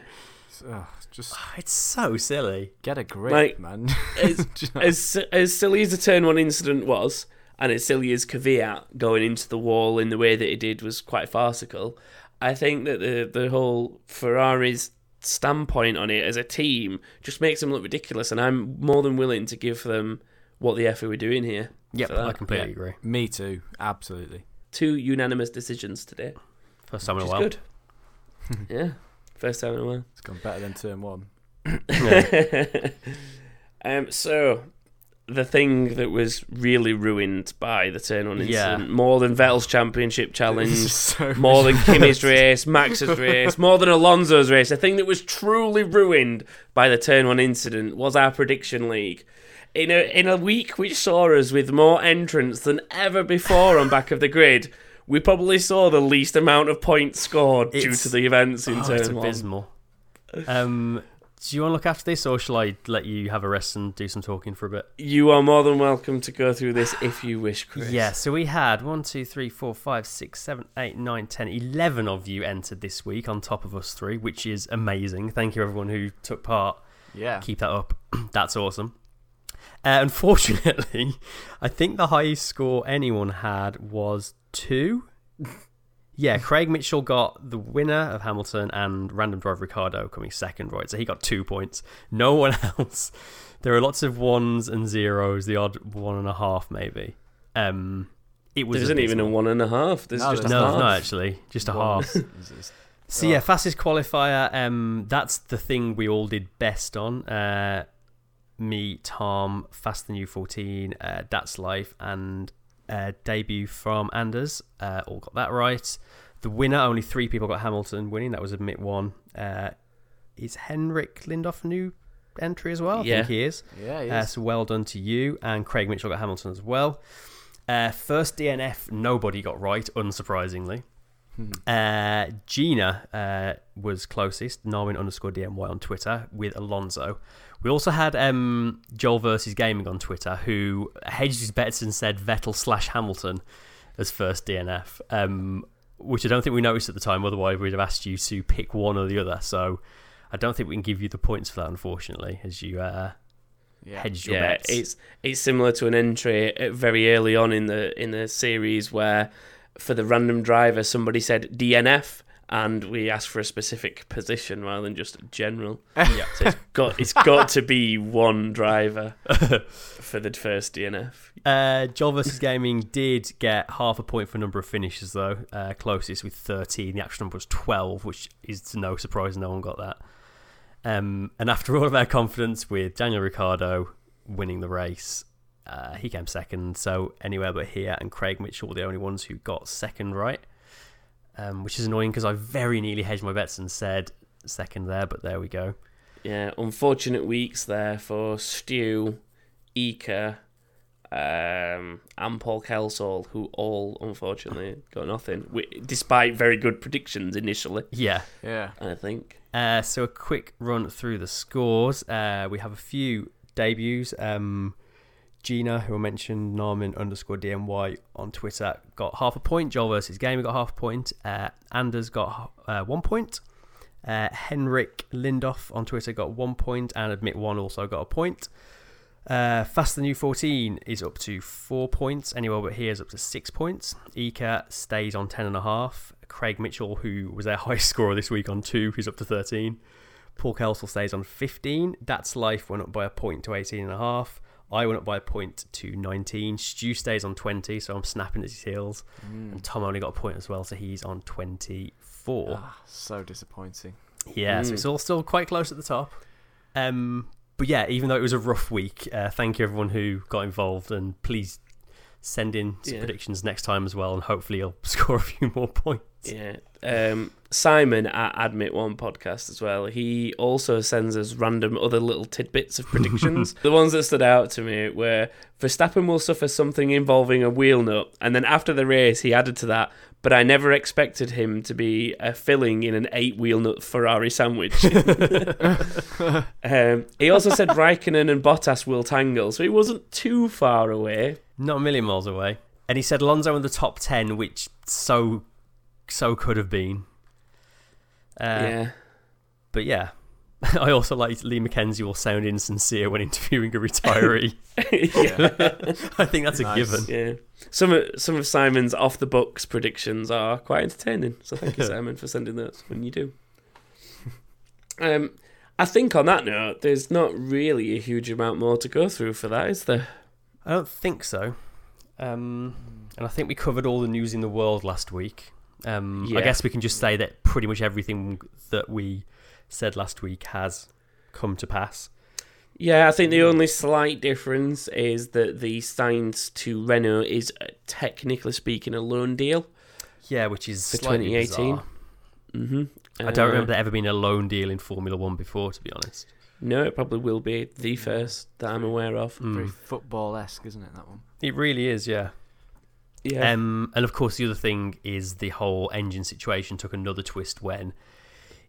Speaker 3: Ugh, just
Speaker 6: it's so silly.
Speaker 3: get a grip,
Speaker 5: Like,
Speaker 3: man.
Speaker 5: as,
Speaker 3: Do you know?
Speaker 5: as as silly as the turn one incident was, and as silly as Kvyat going into the wall in the way that he did was quite farcical. I think that the the whole Ferrari's standpoint on it as a team just makes them look ridiculous, and I'm more than willing to give them what the F are we doing here.
Speaker 6: Yep. I completely
Speaker 3: Yeah.
Speaker 6: agree.
Speaker 3: Me too, absolutely.
Speaker 5: Two unanimous decisions today,
Speaker 6: First time in a while.
Speaker 5: good. yeah, first time in a while.
Speaker 3: It's gone better than turn one.
Speaker 5: um, so the thing that was really ruined by the turn on
Speaker 6: Yeah.
Speaker 5: incident, more than Vettel's championship challenge,
Speaker 3: so
Speaker 5: more than Kimi's race, Max's race, more than Alonso's race, the thing that was truly ruined by the turn one incident was our prediction league. In a in a week which saw us with more entrants than ever before on back of the grid, we probably saw the least amount of points scored due to the events in
Speaker 6: Oh,
Speaker 5: turn
Speaker 6: it's abysmal. Um, do you want to look after this, or shall I let you have a rest and do some talking for a bit?
Speaker 5: You are more than welcome to go through this if you wish, Chris.
Speaker 6: Yeah, so we had one, two, three, four, five, six, seven, eight, nine, ten, eleven of you entered this week on top of us three, which is amazing. Thank you, everyone who took part.
Speaker 3: Yeah.
Speaker 6: Keep that up. That's awesome. Uh, unfortunately, I think the highest score anyone had was two. Yeah, Craig Mitchell got the winner of Hamilton and random driver Ricciardo coming second, right? So he got two points. No one else. There are lots of ones and zeros, the odd one and a half maybe. Um, it was
Speaker 5: There isn't even a one and a half. There's
Speaker 3: No,
Speaker 5: just
Speaker 3: there's
Speaker 5: a
Speaker 6: No,
Speaker 5: half.
Speaker 6: there's actually. Just a
Speaker 3: One.
Speaker 6: half.
Speaker 3: It's- it's-
Speaker 6: So yeah, fastest qualifier. Um, that's the thing we all did best on. Uh, me, Tom, Fast than You 14, uh, That's Life, and uh, debut from Anders. Uh, all got that right. The winner, only three people got Hamilton winning. That was admit one. Uh, is Henrik Lindoff a new entry as well? I
Speaker 5: Yeah.
Speaker 6: think he is.
Speaker 3: yeah, he
Speaker 6: Uh,
Speaker 3: is.
Speaker 6: so well done to you. And Craig Mitchell got Hamilton as well. Uh, first DNF, nobody got right, unsurprisingly. Uh, Gina uh, was closest, Norman underscore DMY on Twitter with Alonso. We also had um, Joel versus Gaming on Twitter, who hedged his bets and said Vettel slash Hamilton as first DNF, um, which I don't think we noticed at the time. Otherwise, we'd have asked you to pick one or the other. So I don't think we can give you the points for that, unfortunately, as you uh,
Speaker 3: yeah.
Speaker 6: hedged your
Speaker 5: Yeah,
Speaker 6: bets.
Speaker 5: it's it's similar to an entry uh, very early on in the in the series where for the random driver somebody said DNF and we asked for a specific position rather than just general.
Speaker 6: yeah.
Speaker 5: So it's got it's got to be one driver for the first DNF.
Speaker 6: Uh, Joel versus Gaming did get half a point for number of finishes, though. Uh, closest with 13. The actual number was 12, which is no surprise no one got that. Um, and after all of our confidence with Daniel Ricciardo winning the race, uh, he came second. So anywhere but here and Craig Mitchell were the only ones who got second right, um, which is annoying because I very nearly hedged my bets and said second there, but there we go.
Speaker 5: Yeah, unfortunate weeks there for Stu, Ika, um, and Paul Kelsall, who all unfortunately got nothing, despite very good predictions initially.
Speaker 6: Yeah.
Speaker 3: yeah.
Speaker 5: I think.
Speaker 6: Uh, so a quick run through the scores. Uh, we have a few debuts. Um, Gina, who I mentioned, Norman underscore DMY on Twitter, got half a point. Joel versus Gamer got half a point. Uh, Anders got uh, one point. Uh, Henrik Lindoff on Twitter got one point, and Admit One also got a point. Uh, Fast the New 14 is up to four points. Anywhere but here is up to six points. Ika stays on ten and a half. Craig Mitchell, who was their highest scorer this week on two, he's up to 13. Paul Kelsall stays on 15. That's Life went up by a point to 18 and a half. I went up by a point to 19. Stu stays on 20, so I'm snapping at his heels. And Tom only got a point as well, so he's on 24.
Speaker 3: Ah, so disappointing.
Speaker 6: Yeah, so it's all still quite close at the top. Um, but yeah, even though it was a rough week, uh, thank you everyone who got involved, and please send in some
Speaker 5: Yeah.
Speaker 6: predictions next time as well, and hopefully you'll score a few more points.
Speaker 5: Yeah. Um, Simon at Admit One podcast as well. He also sends us random other little tidbits of predictions. the ones that stood out to me were Verstappen will suffer something involving a wheel nut, and then after the race he added to that. But I never expected him to be a filling in an eight wheel nut Ferrari sandwich. um, he also said Raikkonen and Bottas will tangle, so he wasn't too far away.
Speaker 6: Not a million miles away. And he said Alonso in the top 10, which so, so could have been. Uh,
Speaker 5: yeah.
Speaker 6: But yeah. I also like Lee McKenzie will sound insincere when interviewing a retiree. I think that's a given.
Speaker 5: Yeah. Some of some of Simon's off the books predictions are quite entertaining. So thank you, Simon, for sending those when you do. Um, I think on that note, there's not really a huge amount more to go through for that, is there?
Speaker 6: I don't think so. Um, and I think we covered all the news in the world last week. Um,
Speaker 5: Yeah.
Speaker 6: I guess we can just say that pretty much everything that we said last week has come to pass.
Speaker 5: Yeah, I think the only slight difference is that the Sainz to Renault is uh, technically speaking a loan deal
Speaker 6: Yeah, which is
Speaker 5: for 2018. Mm-hmm.
Speaker 6: I don't remember there ever being a loan deal in Formula One before, to be honest.
Speaker 5: No, it probably will be the first that I'm aware of.
Speaker 3: Very
Speaker 6: Mm.
Speaker 3: football esque, isn't it? That one.
Speaker 6: It really is, yeah.
Speaker 5: Yeah.
Speaker 6: Um, and of course, the other thing is the whole engine situation took another twist when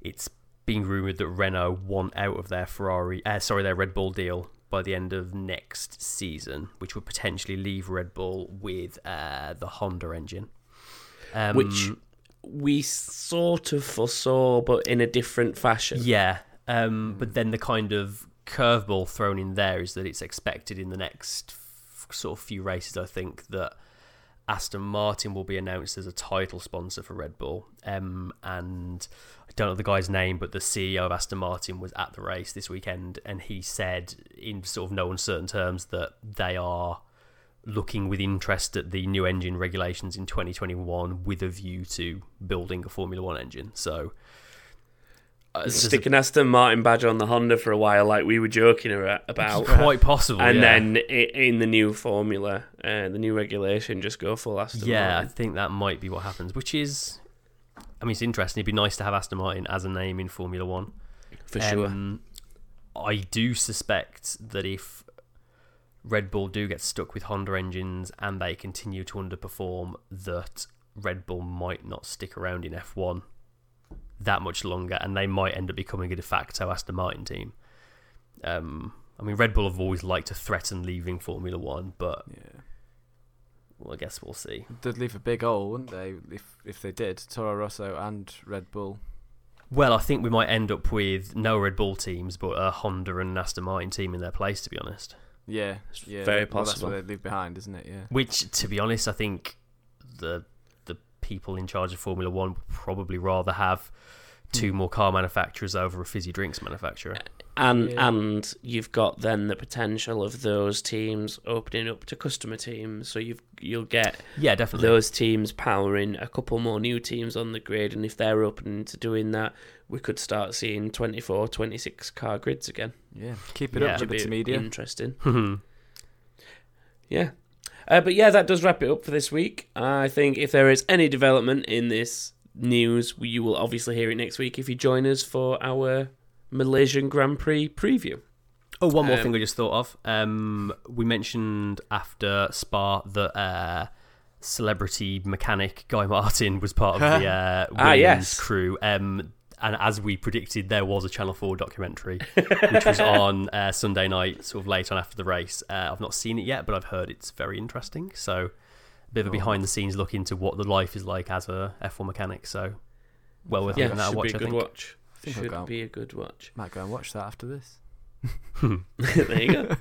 Speaker 6: it's being rumored that Renault want out of their Ferrari, uh, sorry, their Red Bull deal by the end of next season, which would potentially leave Red Bull with uh, the Honda engine. Um,
Speaker 5: Which we sort of foresaw, but in a different fashion.
Speaker 6: Yeah, um, but then the kind of curveball thrown in there is that it's expected in the next f- sort of few races. I think that Aston Martin will be announced as a title sponsor for Red Bull, um, and I don't know the guy's name, but the CEO of Aston Martin was at the race this weekend, and he said in sort of no uncertain terms that they are looking with interest at the new engine regulations in 2021 with a view to building a Formula One engine. So. Uh,
Speaker 5: Sticking Aston Martin badge on the Honda for a while, like we were joking about.
Speaker 6: quite possible.
Speaker 5: and
Speaker 6: yeah.
Speaker 5: then in the new formula, uh, the new regulation, just go full Aston
Speaker 6: yeah, I think that might be what happens. Which is, I mean, it's interesting. It'd be nice to have Aston Martin as a name in Formula One.
Speaker 5: for sure.
Speaker 6: Um, I do suspect that if Red Bull do get stuck with Honda engines and they continue to underperform, that Red Bull might not stick around in F1 that much longer, and they might end up becoming a de facto Aston Martin team. Um, I mean, Red Bull have always liked to threaten leaving Formula One, but
Speaker 3: Yeah.
Speaker 6: well, I guess we'll see.
Speaker 3: They'd leave a big hole, wouldn't they? If if they did, Toro Rosso and Red Bull.
Speaker 6: Well, I think we might end up with no Red Bull teams, but a Honda and Aston Martin team in their place. To be honest,
Speaker 3: Yeah, yeah.
Speaker 5: very
Speaker 3: Well, that's
Speaker 5: possible.
Speaker 3: what they'd leave behind, isn't it? Yeah.
Speaker 6: which, to be honest, I think the the people in charge of Formula One would probably rather have two hmm. more car manufacturers over a fizzy drinks manufacturer.
Speaker 5: and
Speaker 3: yeah.
Speaker 5: and you've got then the potential of those teams opening up to customer teams, so you've you'll get
Speaker 6: Yeah, definitely.
Speaker 5: those teams powering a couple more new teams on the grid, and if they're open to doing that, we could start seeing 24, 26 car grids again.
Speaker 3: Yeah. Keep it
Speaker 6: Yeah.
Speaker 3: up,
Speaker 5: Which would
Speaker 3: Liberty Media.
Speaker 5: interesting. Yeah. Uh, but yeah, that does wrap it up for this week. I think if there is any development in this news, you will obviously hear it next week if you join us for our Malaysian Grand Prix preview.
Speaker 6: Oh, one more
Speaker 5: Um,
Speaker 6: thing I just thought of. Um, we mentioned after Spa that uh, celebrity mechanic Guy Martin was part of the uh, Williams
Speaker 5: Ah, yes.
Speaker 6: crew. Um, and as we predicted, there was a Channel 4 documentary which was on uh, Sunday night, sort of late on after the race. Uh, I've not seen it yet, but I've heard it's very interesting. So, a bit of a behind the scenes look into what the life is like as a F1 mechanic. So, well worth
Speaker 5: Yeah,
Speaker 6: giving that a
Speaker 5: should
Speaker 6: watch,
Speaker 5: be a
Speaker 6: I
Speaker 5: good
Speaker 6: think.
Speaker 5: watch.
Speaker 3: I think I'll
Speaker 5: Should be a good watch.
Speaker 3: might go and watch that after this.
Speaker 5: there you go.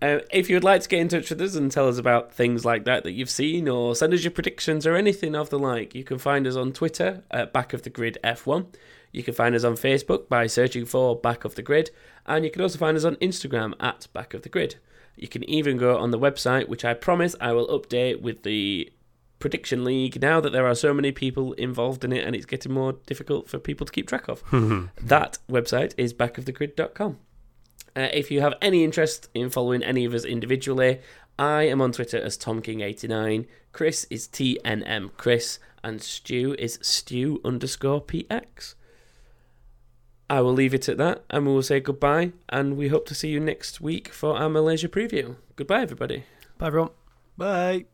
Speaker 5: Uh, if you would like to get in touch with us and tell us about things like that that you've seen, or send us your predictions or anything of the like, you can find us on Twitter at Back of the Grid F1. You can find us on Facebook by searching for Back of the Grid, and you can also find us on Instagram at Back of the Grid. You can even go on the website, which I promise I will update with the prediction league now that there are so many people involved in it and it's getting more difficult for people to keep track of. that website is backofthegrid.com. Uh, if you have any interest in following any of us individually, I am on Twitter as TomKing89, Chris is TNM Chris, and Stu is Stu underscore PX. I will leave it at that, and we will say goodbye, and we hope to see you next week for our Malaysia preview. Goodbye, everybody.
Speaker 6: Bye, everyone.
Speaker 3: Bye.